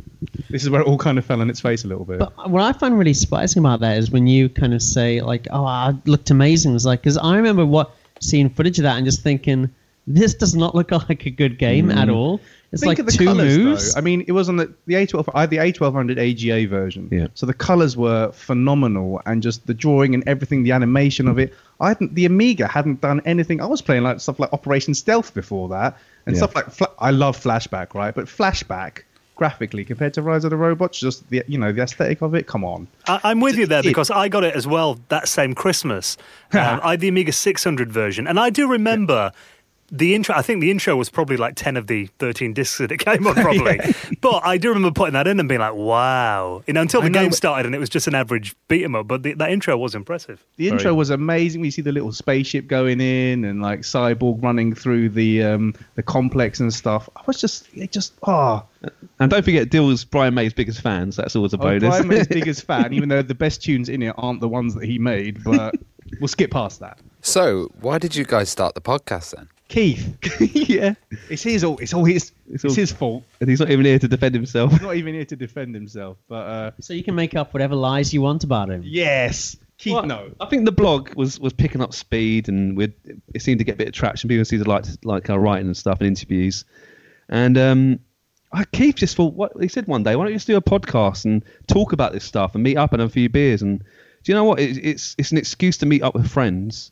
this is where it all kind of fell on its face a little bit. But what I find really surprising about that is when you kind of say like, "Oh, I looked amazing." It's like because I remember what seeing footage of that and just thinking, "This does not look [LAUGHS] like a good game at all." It's Think like of the two colours, moves. Though. I mean, it was on the the A12. I had the A1200 AGA version. Yeah. So the colors were phenomenal, and just the drawing and everything, the animation of it. I hadn't. The Amiga hadn't done anything. I was playing like stuff like Operation Stealth before that, and Yeah. stuff like. Fla- I love Flashback, right? But Flashback graphically compared to Rise of the Robots, just the you know the aesthetic of it. Come on. I, I'm with you there It- because I got it as well that same Christmas. [LAUGHS] Um, I had the Amiga 600 version, and I do remember the intro, I think the intro was probably like 10 of the 13 discs that it [LAUGHS] came on, probably. [LAUGHS] But I do remember putting that in and being like, wow. You know, until the know, game started and it was just an average beat 'em up. But the, that intro was impressive. The intro was amazing. We see the little spaceship going in and like Cyborg running through the um, the complex and stuff. I was just, it just, ah. And don't forget, Dill's Brian May's biggest fans. That's always a Oh, bonus. Brian May's [LAUGHS] biggest fan, even though the best tunes in it aren't the ones that he made. But we'll skip past that. So, why did you guys start the podcast then? Keith, [LAUGHS] yeah. it's his, all, it's all his, it's, all- his fault. And he's not even here to defend himself. He's not even here to defend himself. But uh, So you can make up whatever lies you want about him. yes, Keith, Well, no. I think the blog was, was picking up speed, and we'd, it seemed to get a bit of traction. People seemed to like like our writing and stuff and interviews. And um, I, Keith just thought, what he said one day, why don't you just do a podcast and talk about this stuff and meet up and have a few beers? And do you know what? It, it's it's an excuse to meet up with friends,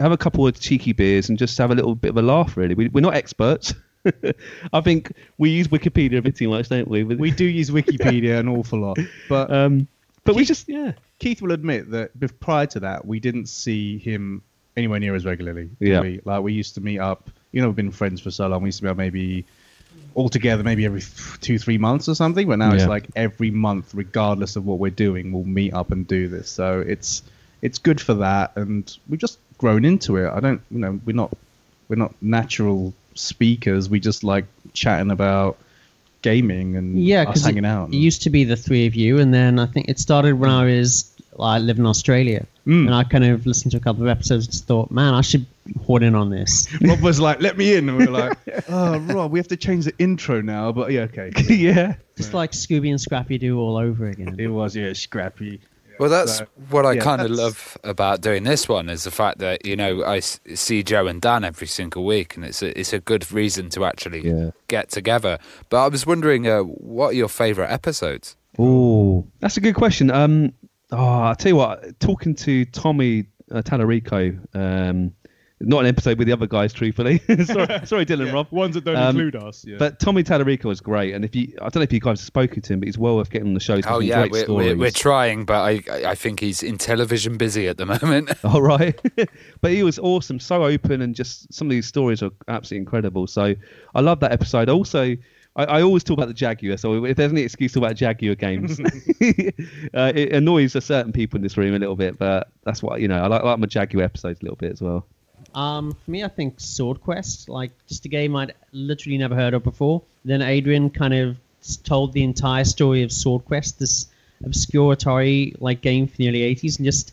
have a couple of cheeky beers, and just have a little bit of a laugh. Really, we, we're not experts. [LAUGHS] I think we use Wikipedia a bit too much, don't we? We do use Wikipedia an awful lot, but [LAUGHS] um, but we just yeah. Keith will admit that prior to that, we didn't see him anywhere near as regularly. Yeah. we? Like we used to meet up. You know, we've been friends for so long. We used to be maybe all together, maybe every two, three months or something. But now it's like every month, regardless of what we're doing, we'll meet up and do this. So it's it's good for that, and we've just grown into it. I don't, you know, we're not we're not natural speakers. We just like chatting about gaming and Yeah, us because it, hanging out. it used to be the three of you, and then I think it started when I was I live in Australia, Mm. and I kind of listened to a couple of episodes and just thought, man, I should horn in on this. [LAUGHS] Rob was like, "Let me in," and we were like, [LAUGHS] "Oh, Rob, we have to change the intro now." But yeah, okay. [LAUGHS] yeah. Just like Scooby and Scrappy Doo all over again. It was yeah, scrappy. Well, that's So, what I yeah, kind of love about doing this one is the fact that you know I see Joe and Dan every single week, and it's a it's a good reason to actually Yeah. get together. But I was wondering, uh, what are your favourite episodes? Oh, that's a good question. Um, oh, I tell you what, talking to Tommy uh, Tallarico, um, not an episode with the other guys, truthfully. [LAUGHS] sorry, [LAUGHS] sorry, Dylan, Rob. Ones that don't Um, include us. Yeah. But Tommy Tallarico is great, and if you, I don't know if you guys have spoken to him, but he's well worth getting on the show. He's Oh yeah, great we're, we're, we're trying, but I I think he's in television busy at the [LAUGHS] moment. All right, but he was awesome, so open, and just some of these stories are absolutely incredible. So I love that episode. Also, I, I always talk about the Jaguar. So if there's any excuse to talk about Jaguar games, uh, it annoys a certain people in this room a little bit. But that's what you know. I like, I like my Jaguar episodes a little bit as well. Um, for me, I think Sword Quest, like just a game I'd literally never heard of before. Then Adrian kind of told the entire story of Sword Quest, this obscure Atari like game from the early '80s, and just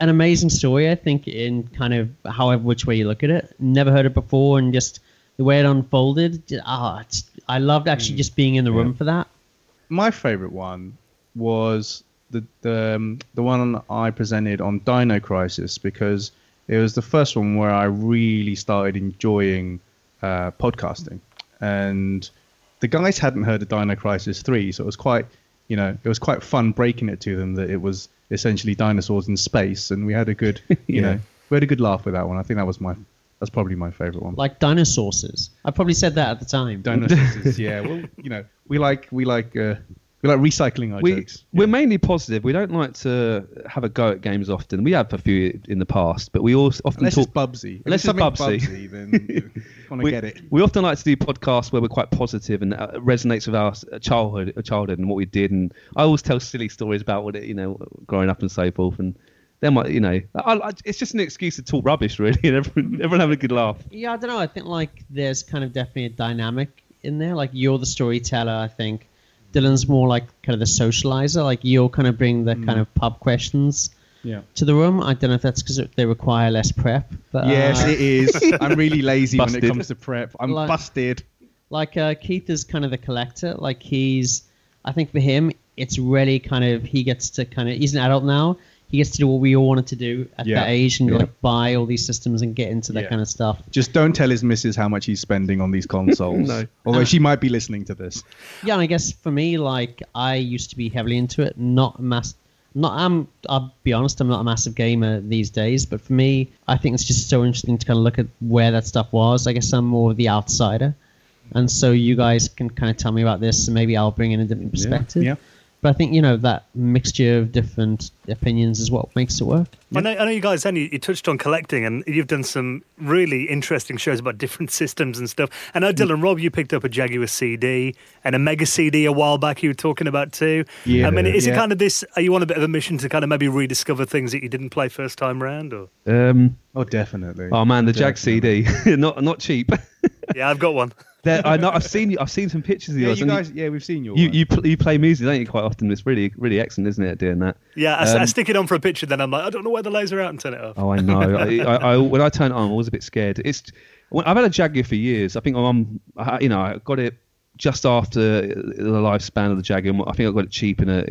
an amazing story. I think in kind of however which way you look at it. Never heard it before, and just the way it unfolded. Ah, it's, I loved actually just being in the room for that. my favorite one was the the um, the one I presented on Dino Crisis because it was the first one where I really started enjoying uh, podcasting, and the guys hadn't heard of Dino Crisis three, so it was quite you know it was quite fun breaking it to them that it was essentially dinosaurs in space, and we had a good [LAUGHS] you Yeah. know we had a good laugh with that one. I think that was my that's probably my favorite one. Like dinosaurs. I probably said that at the time. Dinosaurs, yeah. Well, you know, we like we like uh, we like recycling our we, jokes. We're mainly positive. We don't like to have a go at games often. We have a few in the past, but we also often Unless talk. it's Bubsy. If Unless it's it's something Bubsy. then [LAUGHS] want to we, get it. we often like to do podcasts where we're quite positive and uh, resonates with our childhood, uh, childhood and what we did. And I always tell silly stories about what it, you know, growing up and so forth. And then, my, you know, I, I, it's just an excuse to talk rubbish, really, [LAUGHS] and everyone, everyone having a good laugh. Yeah, I don't know. I think like there's kind of definitely a dynamic in there. Like you're the storyteller. I think Dylan's more like kind of the socializer. Like you'll kind of bring the kind of pub questions Yeah. to the room. I don't know if that's because they require less prep. But Yes, uh, it is. I'm really [LAUGHS] lazy when it comes to prep. I'm Like- busted. like uh, Keith is kind of the collector. Like he's, I think for him, it's really kind of he gets to kind of he's an adult now. He gets to do what we all wanted to do at Yeah. that age and Yeah. like buy all these systems and get into that Yeah. kind of stuff. Just don't tell his missus how much he's spending on these [LAUGHS] consoles. No. Although ah. she might be listening to this. Yeah, and I guess for me, like I used to be heavily into it. Not a mass. Not I'm. I'll be honest. I'm not a massive gamer these days. But for me, I think it's just so interesting to kind of look at where that stuff was. I guess I'm more of the outsider, and so you guys can kind of tell me about this, and maybe I'll bring in a different perspective. yeah. But I think you know that mixture of different opinions is what makes it work. I know, I know you guys, and you, you touched on collecting, and you've done some really interesting shows about different systems and stuff. And I know, Dylan, Rob, you picked up a Jaguar CD and a Mega CD a while back. You were talking about too. Yeah, I mean, is it kind of this? Are you on a bit of a mission to kind of maybe rediscover things that you didn't play first time round? Or Um, Oh, definitely. oh man, the Jag CD, [LAUGHS] not not cheap. yeah, I've got one. [LAUGHS] There- I know, I've seen I've seen some pictures of Yeah, yours. you and guys. Yeah, we've seen your. you, one. you, pl- you play music, don't you? Quite often. It's really really excellent, isn't it? Doing that. Yeah, I, Um, stick it on for a picture, then I'm like, I don't know where the laser out and turn it off. Oh, I know. [LAUGHS] I, I, I, when I turn it on, I'm always a bit scared. It's when, I've had a Jaguar for years. I think I'm, I, you know, I got it just after the lifespan of the Jaguar. I think I got it cheap in a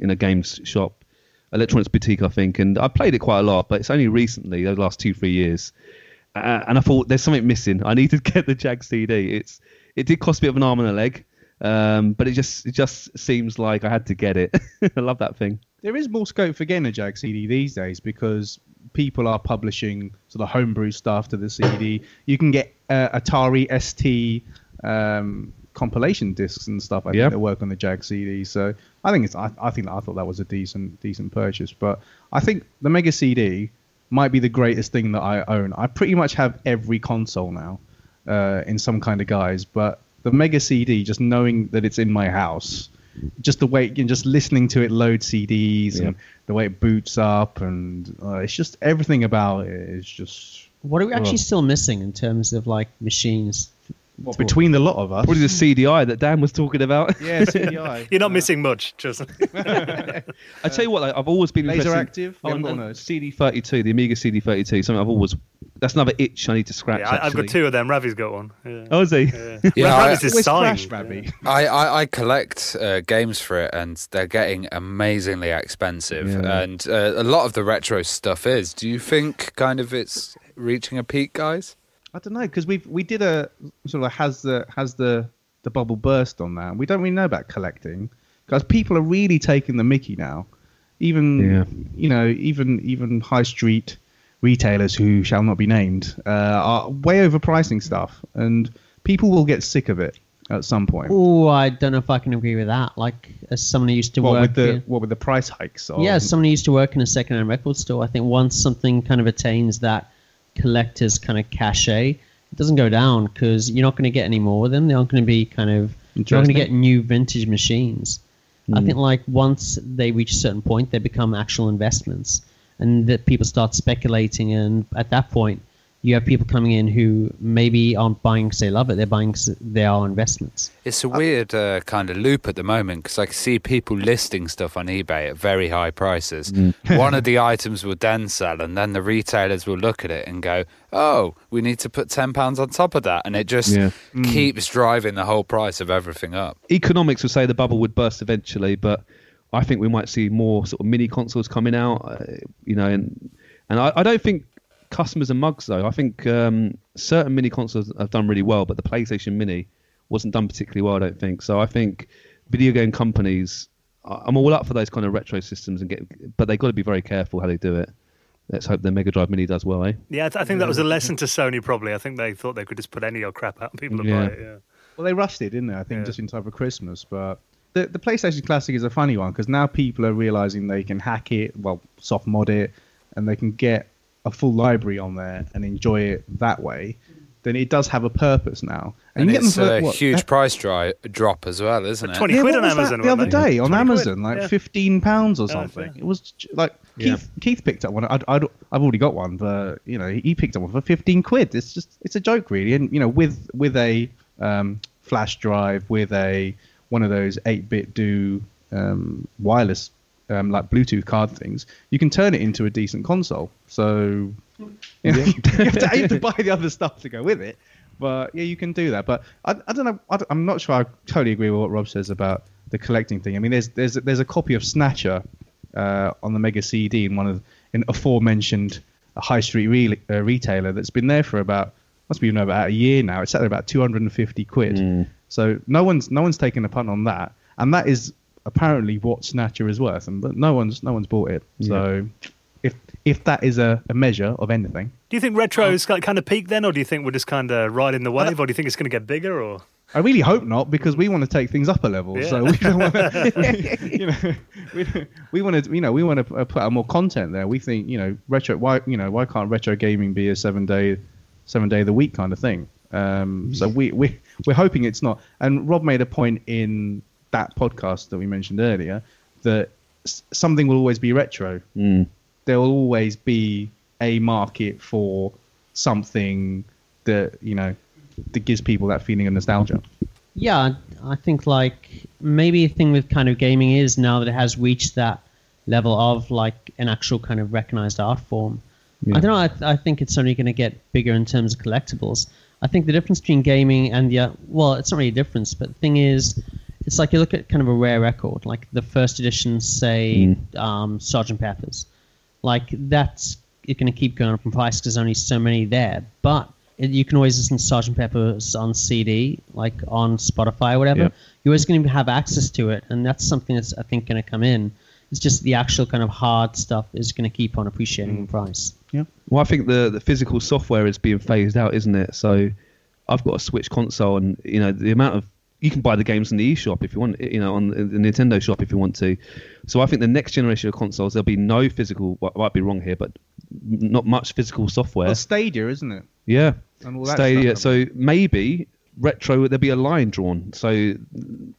in a games shop, electronics boutique, I think, and I played it quite a lot. But it's only recently, the last two three years, uh, and I thought there's something missing. I need to get the Jag CD. It's it did cost a bit of an arm and a leg. Um, but it just it just seems like I had to get it. [LAUGHS] I love that thing. there is more scope for getting a Jag CD these days because people are publishing sort of homebrew stuff to the CD. You can get uh, Atari ST um, compilation discs and stuff. I think that work on the Jag CD. So I think it's. I, I think I thought that was a decent decent purchase. But I think the Mega CD might be the greatest thing that I own. I pretty much have every console now uh, in some kind of guise, but the Mega CD, just knowing that it's in my house, just the way, you know, just listening to it load CDs Yeah. and the way it boots up, and uh, it's just everything about it is just What are we actually Well- still missing in terms of like machines? Well, between the lot of us. Probably the CDI that Dan was talking about. [LAUGHS] yeah, CDI. [LAUGHS] You're not missing much, just [LAUGHS] I tell you what, like, I've always been LaserActive? You Oh, haven't got and one of those? CD32, the Amiga CD32. Something I've always. That's another itch I need to scratch. yeah, I, I've got two of them. Ravi's got one. Yeah. Oh, is he? Yeah, Yeah, Rav- I- Ravi's is Where's signed. Crash, Ravi? I, I, I collect uh, games for it, and they're getting amazingly expensive. Yeah. And uh, a lot of the retro stuff is. Do you think kind of it's reaching a peak, guys? I don't know because we we did a sort of a has the has the the bubble burst on that. We don't really know about collecting because people are really taking the Mickey now. Even Yeah. you know even even high street retailers who shall not be named uh, are way overpricing stuff, and people will get sick of it at some point. Oh, I don't know if I can agree with that. Like, as someone who used to what work, with the in- what with the price hikes? Of, yeah, as someone who used to work in a second-hand record store, I think once something kind of attains that collector's kind of cachet, it doesn't go down because you're not going to get any more of them. They're not going to be kind of you're going to get new vintage machines. I think hmm. like once they reach a certain point, they become actual investments, and that people start speculating. And at that point, you have people coming in who maybe aren't buying because they love it; they're buying because they are investments. It's a weird uh, kind of loop at the moment because I can see people listing stuff on eBay at very high prices. [LAUGHS] One of the items will then sell, and then the retailers will look at it and go, "Oh, we need to put ten pounds on top of that," and it just Yeah. keeps driving the whole price of everything up. Economics would say the bubble would burst eventually, but I think we might see more sort of mini consoles coming out. Uh, you know, and and I, I don't think customers and mugs though. I think um, certain mini consoles have done really well, but the PlayStation Mini wasn't done particularly well. I don't think so. I think video game companies. I- I'm all up for those kind of retro systems and get, but they've got to be very careful how they do it. Let's hope the Mega Drive Mini does well, eh? Yeah, I th- I think that was a lesson to Sony. Probably, I think they thought they could just put any old crap out and people would Yeah. buy it. Yeah. Well, they rushed it, didn't they? I think Yeah. just in time for Christmas. But the the PlayStation Classic is a funny one because now people are realizing they can hack it, well, soft mod it, and they can get a full library on there and enjoy it that way. Then it does have a purpose now. And, you get it's them for, a what, huge uh, price dri- drop as well, isn't it? 20 yeah, quid what on was that Amazon, the other day on 20 quid, Amazon, like yeah. fifteen pounds or Oh, something. fair. It was j- like Yeah. Keith. Keith picked up one. I'd, I'd, I've already got one, but you know he picked up one for fifteen quid. It's just it's a joke, really. And you know with with a um, flash drive, with a one of those eight bit do um, wireless um, like Bluetooth card things, you can turn it into a decent console. So you, know, [LAUGHS] you, have to, have to buy the other stuff to go with it. But yeah, you can do that. But I, I don't know. I, am not sure. I totally agree with what Rob says about the collecting thing. I mean, there's there's there's a copy of Snatcher uh, on the Mega CD in one of in aforementioned high street re- uh, retailer that's been there for about must be you know, about a year now. It's at about 250 quid. So no one's no one's taken a punt on that, and that is apparently what Snatcher is worth, and but no one's no one's bought it. So if if that is a, a measure of anything, Do you think retro's got kind of peaked then, or do you think we're just kind of riding the wave, or do you think it's going to get bigger? Or I really hope not because we want to take things up a level. Yeah. So we don't want to, [LAUGHS] [LAUGHS] you know, we, we want to, you know, we want to put out more content there. We think, you know, retro. Why, you know, why can't retro gaming be a seven day, seven day of the week kind of thing? Um, so we we we're hoping it's not. And Rob made a point in that podcast that we mentioned earlier that something will always be retro. Mm. There will always be a market for something that you know that gives people that feeling of nostalgia. Yeah, I think like maybe a thing with kind of gaming is now that it has reached that level of like an actual kind of recognized art form. I don't know. I, th- I think it's only going to get bigger in terms of collectibles. I think the difference between gaming and the well, it's not really a difference, but the thing is, it's like you look at kind of a rare record, like the first edition, say, um, Sergeant Pepper's. Like that's you're going to keep going up in price because there's only so many there. But it, you can always listen to Sergeant Pepper's on CD, like on Spotify or whatever. Yep. You're always going to have access to it, and that's something that's I think going to come in. It's just the actual kind of hard stuff is going to keep on appreciating in price. Yeah. Well, I think the the physical software is being phased out, isn't it? So I've got a Switch console, and you know the amount of you can buy the games in the eShop if you want, you know, on the Nintendo shop if you want to. So I think the next generation of consoles there'll be no physical. well, I might be wrong here, but not much physical software. Well, Stadia, isn't it? yeah, And all that Stadia. So maybe retro there'll be a line drawn. So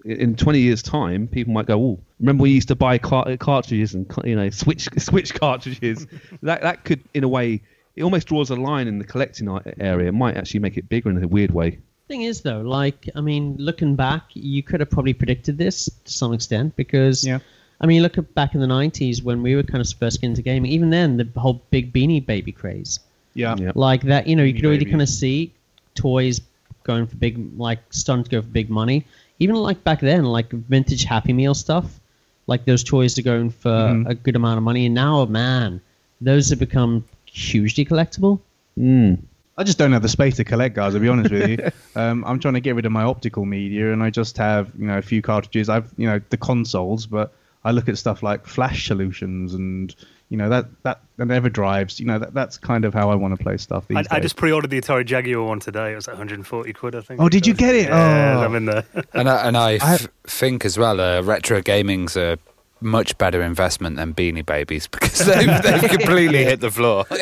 in 20 years' time, people might go, "Oh, remember we used to buy car- cartridges and you know switch [LAUGHS] switch cartridges." [LAUGHS] that that could, in a way, it almost draws a line in the collecting area. It might actually make it bigger in a weird way. Thing is, though, like I mean, looking back, you could have probably predicted this to some extent because, Yeah. I mean, look at back in the '90s when we were kind of first getting into gaming. Even then, the whole big Beanie Baby craze, Yeah. Yeah. like that, you know, you Beanie could already Babies. kind of see toys going for big, like starting to go for big money. Even like back then, like vintage Happy Meal stuff, like those toys are going for Mhm. a good amount of money. And now, man, those have become hugely collectible. Mm. I just don't have the space to collect, guys. I'll be honest with you, [LAUGHS] um, I'm trying to get rid of my optical media, and I just have you know a few cartridges. I've you know the consoles, but I look at stuff like flash solutions and you know that that and EverDrives. You know that that's kind of how I want to play stuff these I, days. I just pre-ordered the Atari Jaguar one today. It was like 140 quid, I think. Oh, did you get it? Yeah, Oh. I'm in there. And I, and I, I- f- think as well, uh, retro gaming's a much better investment than Beanie Babies [LAUGHS] because they've, they've [LAUGHS] completely hit the floor. [LAUGHS]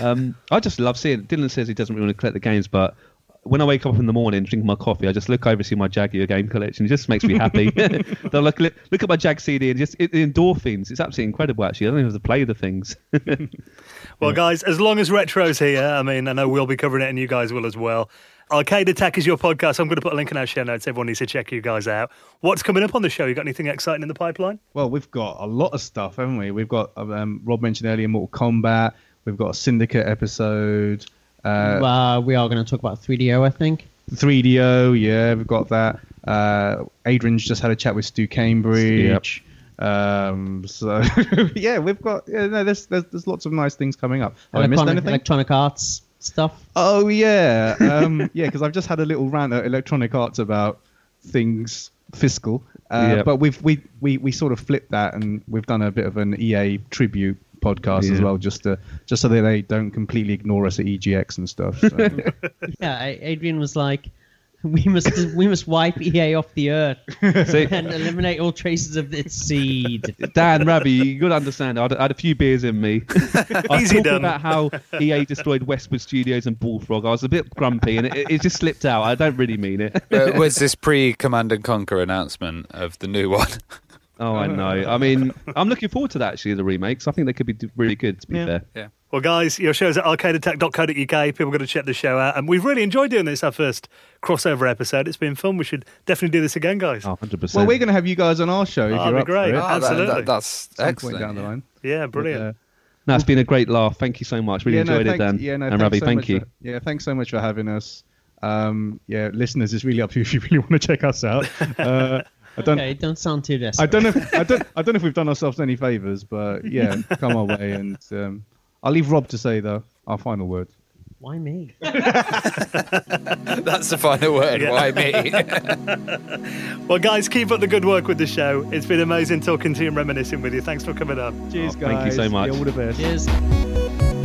Um, I just love seeing. Dylan says he doesn't really want to collect the games, but when I wake up in the morning, drinking my coffee, I just look over see my Jaguar game collection. It just makes me happy. They'll look look at my Jag CD and just it, the endorphins. It's absolutely incredible. Actually, I don't even have to play the things. Well, guys, as long as Retro's here, I mean, I know we'll be covering it and you guys will as well. Arcade Attack is your podcast. I'm going to put a link in our show notes. Everyone needs to check you guys out. What's coming up on the show? You got anything exciting in the pipeline? Well, we've got a lot of stuff, haven't we? We've got um, Rob mentioned earlier Mortal Kombat. We've got a Syndicate episode. Uh, Uh, we are going to talk about 3DO, I think. 3DO, yeah, we've got that. Uh, Adrian's just had a chat with Stoo Cambridge. Um, so [LAUGHS] yeah, we've got yeah, no, there's, there's there's lots of nice things coming up. Have I missed anything? Electronic Arts stuff. Oh yeah, um, [LAUGHS] yeah, because I've just had a little rant at Electronic Arts about things fiscal. Uh, Yep. But we've we, we we sort of flipped that, and we've done a bit of an EA tribute podcast as well, just to just so that they don't completely ignore us at EGX and stuff. So. [LAUGHS] Yeah, Adrian was like, [LAUGHS] "We must we must wipe EA off the earth [LAUGHS] See, [LAUGHS] and eliminate all traces of its seed." Dan Ravi, you got to understand. I had, I had a few beers in me. I was Easy talking done. about how EA destroyed Westwood Studios and Bullfrog. I was a bit grumpy, and it, it just slipped out. I don't really mean it. Uh, was this pre Command and Conquer announcement of the new one? Oh, I know. I mean, I'm looking forward to that actually. The remakes. I think they could be really good. To be Yeah. fair. Yeah. Well, guys, your show's at arcadeattack.co.uk. People got to check the show out. And we've really enjoyed doing this, our first crossover episode. It's been fun. We should definitely do this again, guys. Oh, 100 percent. well, we're going to have you guys on our show if Oh, you're that'd up great. for it. Ah, Absolutely. that's Some point excellent. down the line. Yeah, brilliant. Uh, No, it's been a great laugh. Thank you so much. Really yeah, no, enjoyed it, Dan. Yeah, no, and thanks Ravi, so thank you. For, yeah, thanks so much for having us. Um, yeah, listeners, it's really up to you if you really want to check us out. Uh, [LAUGHS] I don't. Okay, don't sound too desperate. I don't know. If, I don't. I don't know if we've done ourselves any favors, but yeah, come our way, and um, I'll leave Rob to say the our final word. Why me? [LAUGHS] That's the final word. Yeah. Why me? [LAUGHS] Well, guys, keep up the good work with the show. It's been amazing talking to you and reminiscing with you. Thanks for coming on. Cheers, Oh, guys. thank you so much. Yeah, all the best. Cheers.